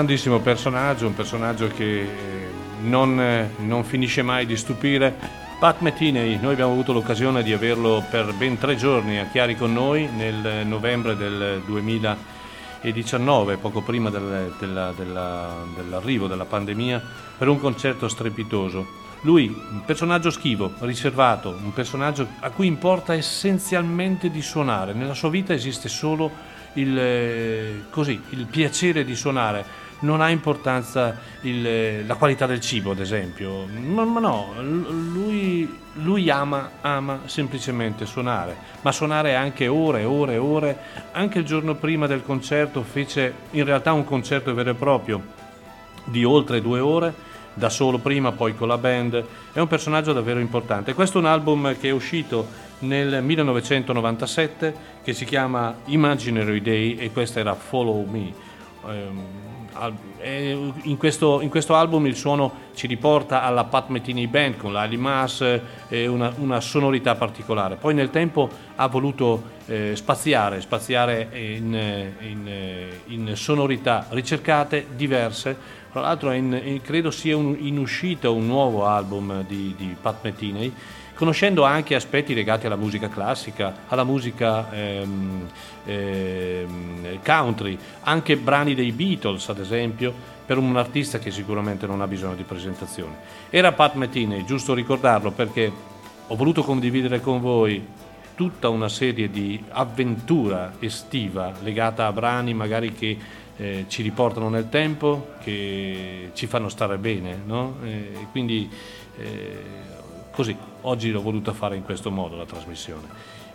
Grandissimo personaggio, un personaggio che eh, non, eh, non finisce mai di stupire. Pat Metheny, noi abbiamo avuto l'occasione di averlo per ben tre giorni a Chiari con noi nel novembre del 2019, poco prima del- della- della- dell'arrivo della pandemia, per un concerto strepitoso. Lui, un personaggio schivo, riservato, un personaggio a cui importa essenzialmente di suonare. Nella sua vita esiste solo il, eh, così, il piacere di suonare. Non ha importanza il, la qualità del cibo, ad esempio. Ma, ma no, lui, lui ama, ama semplicemente suonare, ma suonare anche ore ore ore. Anche il giorno prima del concerto fece in realtà un concerto vero e proprio di oltre due ore, da solo prima, poi con la band. È un personaggio davvero importante. Questo è un album che è uscito nel 1997 che si chiama Imaginary Day e questo era Follow Me. E in, questo, in questo album il suono ci riporta alla Pat Metheny Band con l'Ali Mass e una, una sonorità particolare. Poi nel tempo ha voluto eh, spaziare, spaziare in, eh, in, eh, in sonorità ricercate, diverse. Tra l'altro credo sia un- in uscita un nuovo album di, di Pat Metheny conoscendo anche aspetti legati alla musica classica, alla musica ehm, ehm, country, anche brani dei Beatles ad esempio, per un artista che sicuramente non ha bisogno di presentazioni. Era Pat Metheny, giusto ricordarlo perché ho voluto condividere con voi tutta una serie di avventura estiva legata a brani magari che eh, ci riportano nel tempo, che ci fanno stare bene, no? Eh, quindi eh, così, oggi l'ho voluta fare in questo modo la trasmissione.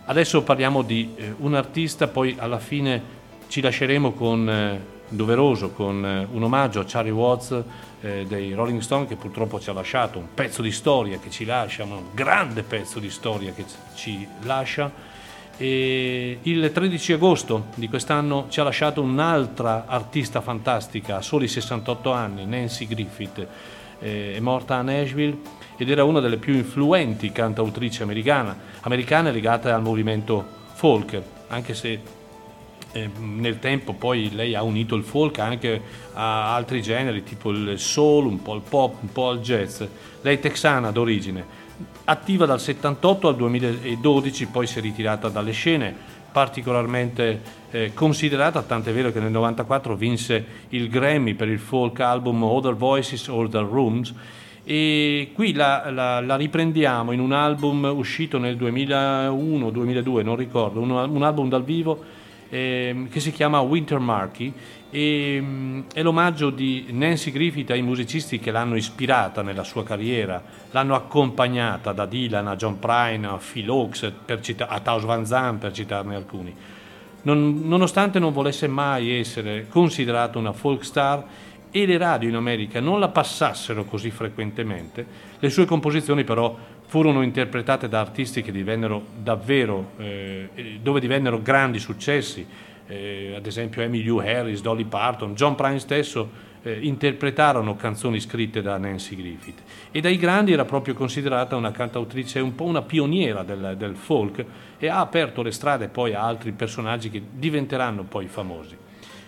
Adesso parliamo di eh, un artista, poi alla fine ci lasceremo con eh, doveroso con eh, un omaggio a Charlie Watts eh, dei Rolling Stone che purtroppo ci ha lasciato un pezzo di storia che ci lascia, un grande pezzo di storia che ci lascia. E il 13 agosto di quest'anno ci ha lasciato un'altra artista fantastica, a soli 68 anni, Nancy Griffith, eh, è morta a Nashville ed era una delle più influenti cantautrici americane legate al movimento folk, anche se eh, nel tempo poi lei ha unito il folk anche a altri generi tipo il soul, un po' il pop, un po' il jazz. Lei è texana d'origine, attiva dal 78 al 2012, poi si è ritirata dalle scene, particolarmente eh, considerata, tant'è vero che nel 94 vinse il Grammy per il folk album Other Voices, Other Rooms e qui la, la- la riprendiamo in un album uscito nel 2001-2002, non ricordo, un, un album dal vivo ehm, che si chiama Winter Marky e mm, è l'omaggio di Nancy Griffith ai musicisti che l'hanno ispirata nella sua carriera, l'hanno accompagnata da Dylan a John Prine a Phil Oaks cita- a Taos Van Zandt per citarne alcuni. Non- nonostante non volesse mai essere considerata una folk star e le radio in America non la passassero così frequentemente, le sue composizioni però furono interpretate da artisti che divennero davvero, eh, dove divennero grandi successi, eh, ad esempio Emmylou Harris, Dolly Parton, John Prine stesso eh, interpretarono canzoni scritte da Nancy Griffith e dai grandi era proprio considerata una cantautrice, un po' una pioniera del, del folk e ha aperto le strade poi a altri personaggi che diventeranno poi famosi.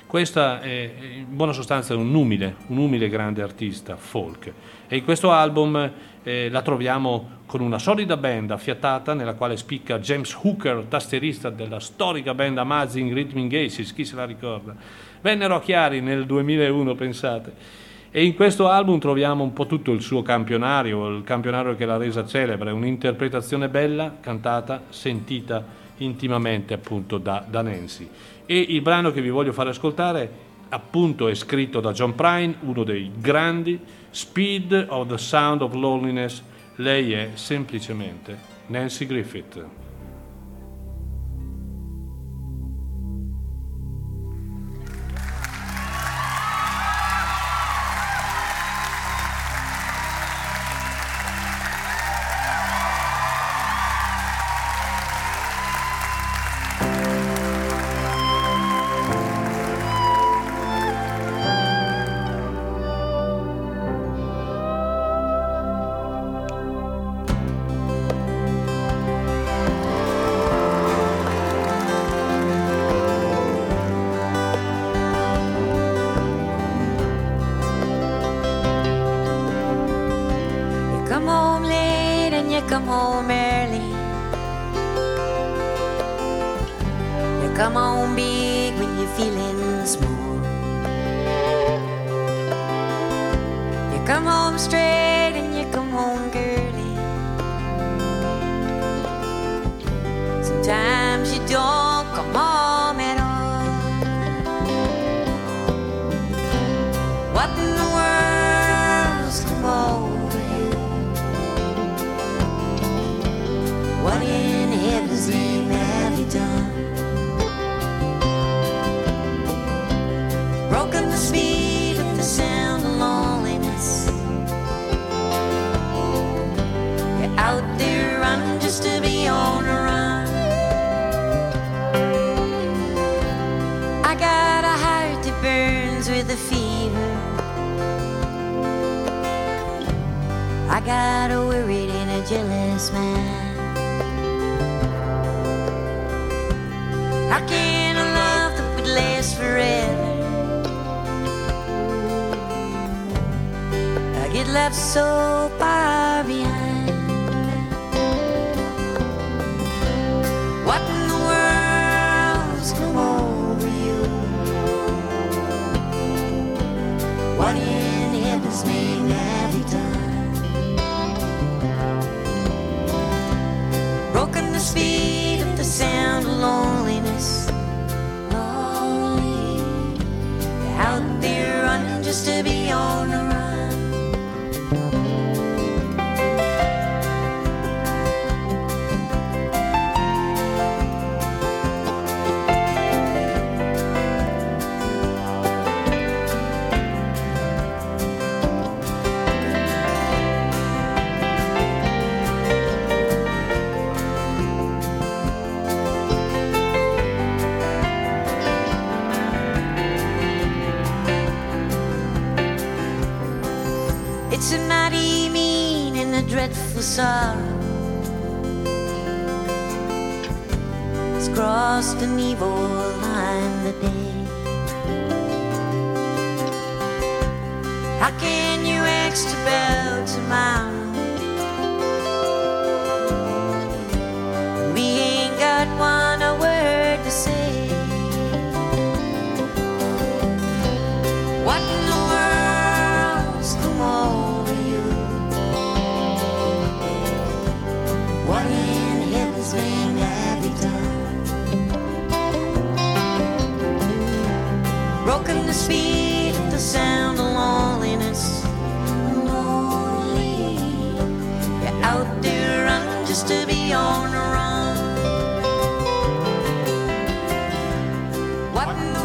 Questa è in buona sostanza un umile, un umile grande artista folk e in questo album eh, la troviamo con una solida band affiatata nella quale spicca James Hooker, tastierista della storica band Amazing Rhythm Aces, chi se la ricorda. Vennero a Chiari nel 2001, pensate. E in questo album troviamo un po' tutto il suo campionario, il campionario che l'ha resa celebre, un'interpretazione bella, cantata, sentita intimamente appunto da, da Nancy. E il brano che vi voglio fare ascoltare appunto è scritto da John Prine, uno dei grandi, Speed of the Sound of Loneliness, lei è semplicemente Nancy Griffith. Dreadful sorrow. It's crossed an evil line today. How can you ask about tomorrow? Broken the sound of loneliness. You're out there running just to be on the run. What in the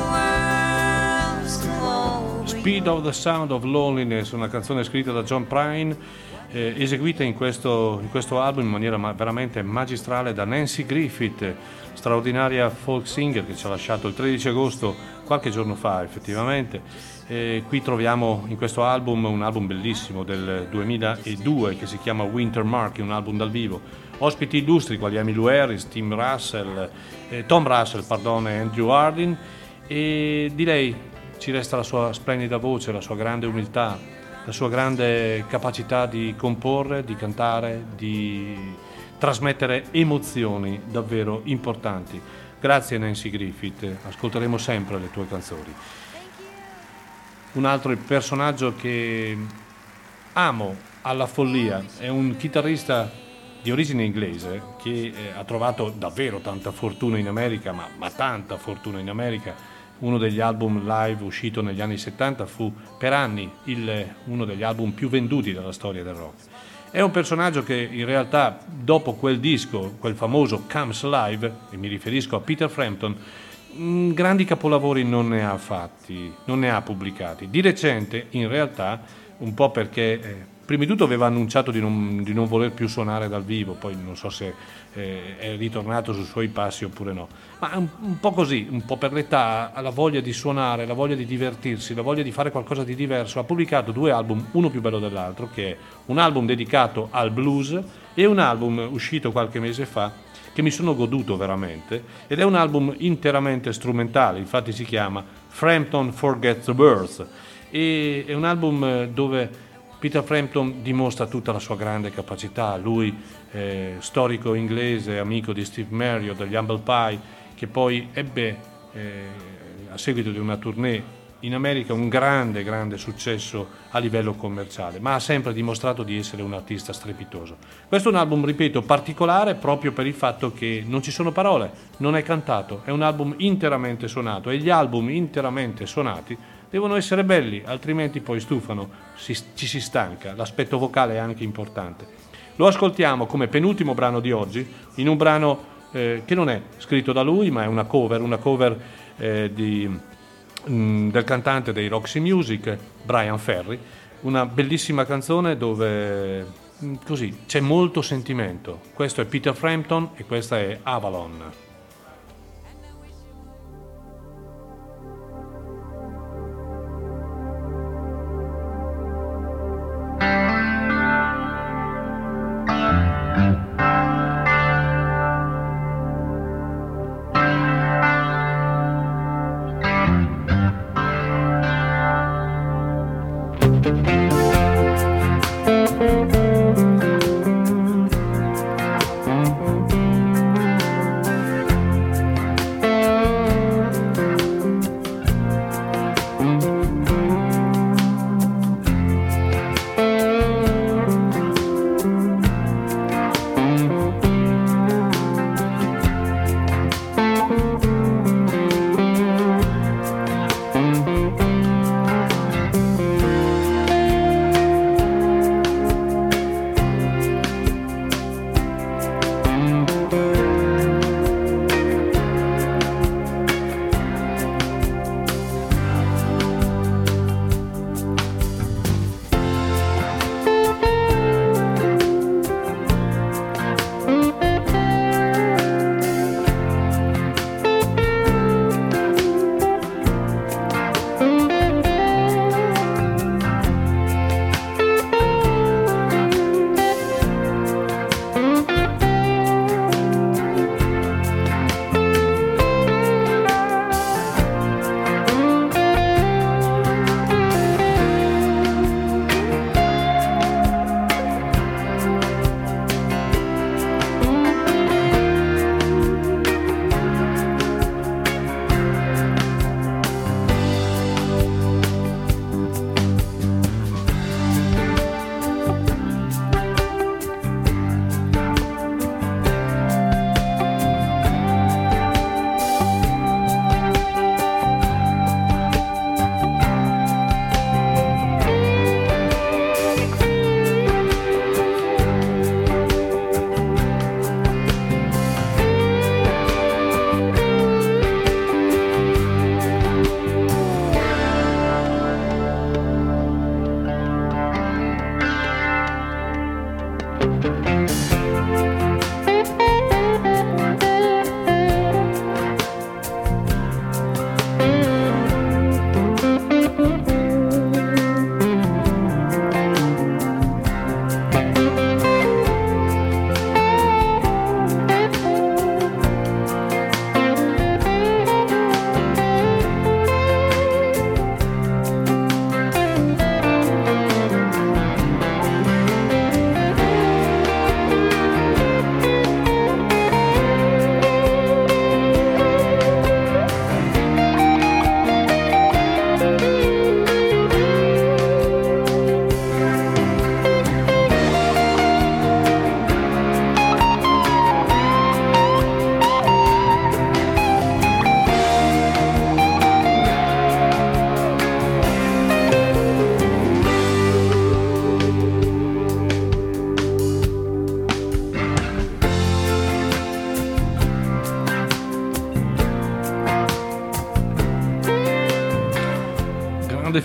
world's Speed of the Sound of Loneliness, una canzone scritta da John Prine, eh, eseguita in questo, in questo album in maniera ma- veramente magistrale da Nancy Griffith, straordinaria folk singer che ci ha lasciato il 13 agosto, qualche giorno fa effettivamente. Eh, qui troviamo in questo album un album bellissimo del 2002 che si chiama Winter Mark, un album dal vivo. Ospiti illustri quali Emmylou Harris, Tim Russell, eh, Tom Russell pardon, e Andrew Hardin e di lei ci resta la sua splendida voce, la sua grande umiltà, la sua grande capacità di comporre, di cantare, di trasmettere emozioni davvero importanti. Grazie Nancy Griffith, ascolteremo sempre le tue canzoni. Un altro personaggio che amo alla follia è un chitarrista di origine inglese che eh, ha trovato davvero tanta fortuna in America, ma, ma tanta fortuna in America. Uno degli album live uscito negli anni 70 fu per anni il- uno degli album più venduti della storia del rock. È un personaggio che in realtà dopo quel disco, quel famoso Comes Live, e mi riferisco a Peter Frampton, mh, grandi capolavori non ne ha fatti, non ne ha pubblicati. Di recente, in realtà, un po' perché eh, prima di tutto aveva annunciato di non, di non voler più suonare dal vivo, poi non so se eh, è ritornato sui suoi passi oppure no, ma un, un po' così, un po' per l'età, la voglia di suonare, la voglia di divertirsi, la voglia di fare qualcosa di diverso. Ha pubblicato due album, uno più bello dell'altro, che è un album dedicato al blues e un album uscito qualche mese fa che mi sono goduto veramente ed è un album interamente strumentale, infatti si chiama Frampton Forgets the Birth e è un album eh, dove Peter Frampton dimostra tutta la sua grande capacità, lui eh, storico inglese, amico di Steve Marriott degli Humble Pie, che poi ebbe eh, a seguito di una tournée in America un grande, grande successo a livello commerciale, ma ha sempre dimostrato di essere un artista strepitoso. Questo è un album, ripeto, particolare proprio per il fatto che non ci sono parole, non è cantato, è un album interamente suonato e gli album interamente suonati devono essere belli, altrimenti poi stufano, si- ci si stanca, l'aspetto vocale è anche importante. Lo ascoltiamo come penultimo brano di oggi, in un brano eh, che non è scritto da lui, ma è una cover, una cover eh, di, mm, del cantante dei Roxy Music, Brian Ferry, una bellissima canzone dove mm, così c'è molto sentimento. Questo è Peter Frampton e questa è Avalon.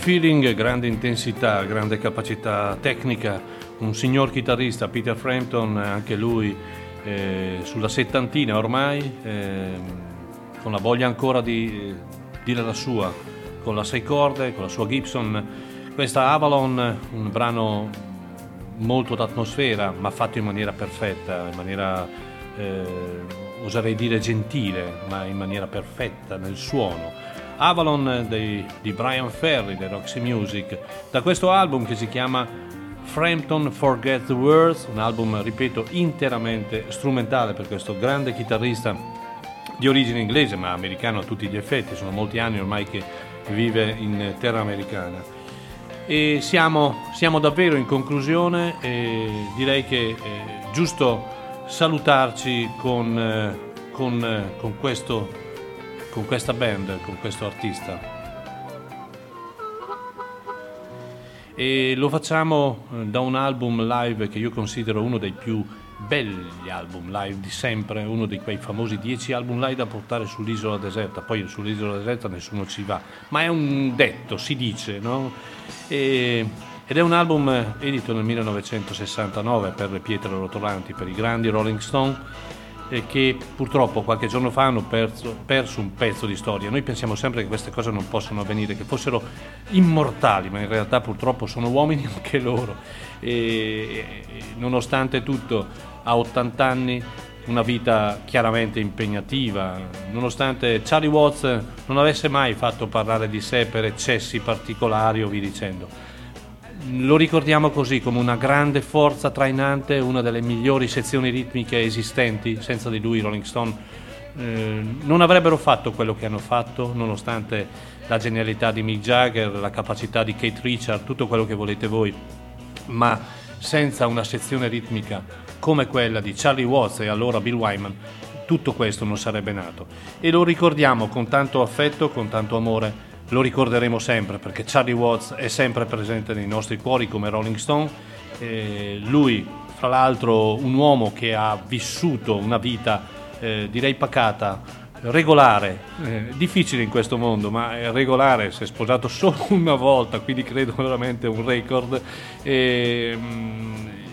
Feeling, grande intensità, grande capacità tecnica, un signor chitarrista, Peter Frampton, anche lui eh, sulla settantina ormai, eh, con la voglia ancora di dire la sua, con la sei corde, con la sua Gibson. Questa Avalon, un brano molto d'atmosfera, ma fatto in maniera perfetta, in maniera, eh, oserei dire gentile, ma in maniera perfetta nel suono. Avalon dei- di Brian Ferry, dei Roxy Music, da questo album che si chiama Frampton Forget the Words, un album, ripeto, interamente strumentale per questo grande chitarrista di origine inglese ma americano a tutti gli effetti, sono molti anni ormai che vive in terra americana. E siamo, siamo davvero in conclusione e direi che è giusto salutarci con, eh, con, eh, con questo, con questa band, con questo artista. e lo facciamo eh, da un album live che io considero uno dei più belli album live di sempre, uno di quei famosi 10 album live da portare sull'isola deserta, poi sull'isola deserta nessuno ci va, ma è un detto, si dice, no? E, ed è un album edito nel 1969 per le pietre rotolanti, per i grandi Rolling Stone che purtroppo qualche giorno fa hanno perso, perso, un pezzo di storia. Noi pensiamo sempre che queste cose non possano avvenire, che fossero immortali, ma in realtà purtroppo sono uomini anche loro. E, e, nonostante tutto, a 80 anni, una vita chiaramente impegnativa, nonostante Charlie Watts non avesse mai fatto parlare di sé per eccessi particolari o vi dicendo lo ricordiamo così come una grande forza trainante, una delle migliori sezioni ritmiche esistenti, senza di lui i Rolling Stone eh, non avrebbero fatto quello che hanno fatto, nonostante la genialità di Mick Jagger, la capacità di Kate Richard, tutto quello che volete voi, ma senza una sezione ritmica come quella di Charlie Watts e allora Bill Wyman, tutto questo non sarebbe nato. E lo ricordiamo con tanto affetto, con tanto amore lo ricorderemo sempre perché Charlie Watts è sempre presente nei nostri cuori come Rolling Stone. Eh, lui, fra l'altro, un uomo che ha vissuto una vita, eh, direi pacata, regolare, eh, difficile in questo mondo, ma regolare, si è sposato solo una volta, quindi credo veramente un record. E,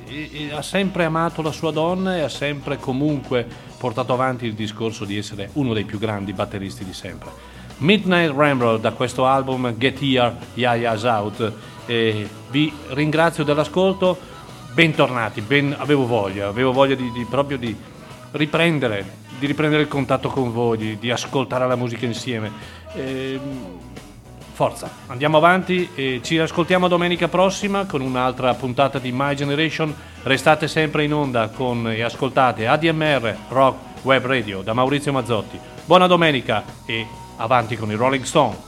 e, e ha sempre amato la sua donna e ha sempre comunque portato avanti il discorso di essere uno dei più grandi batteristi di sempre. Midnight Ramble da questo album Get Here, Yaya's Out. E vi ringrazio dell'ascolto, bentornati, ben, avevo voglia, avevo voglia di, di, proprio di riprendere, di riprendere il contatto con voi, di, di ascoltare la musica insieme. E, forza, andiamo avanti e ci ascoltiamo domenica prossima con un'altra puntata di My Generation. Restate sempre in onda con, e ascoltate ADMR Rock Web Radio da Maurizio Mazzotti. Buona domenica e avanti con i Rolling Stone.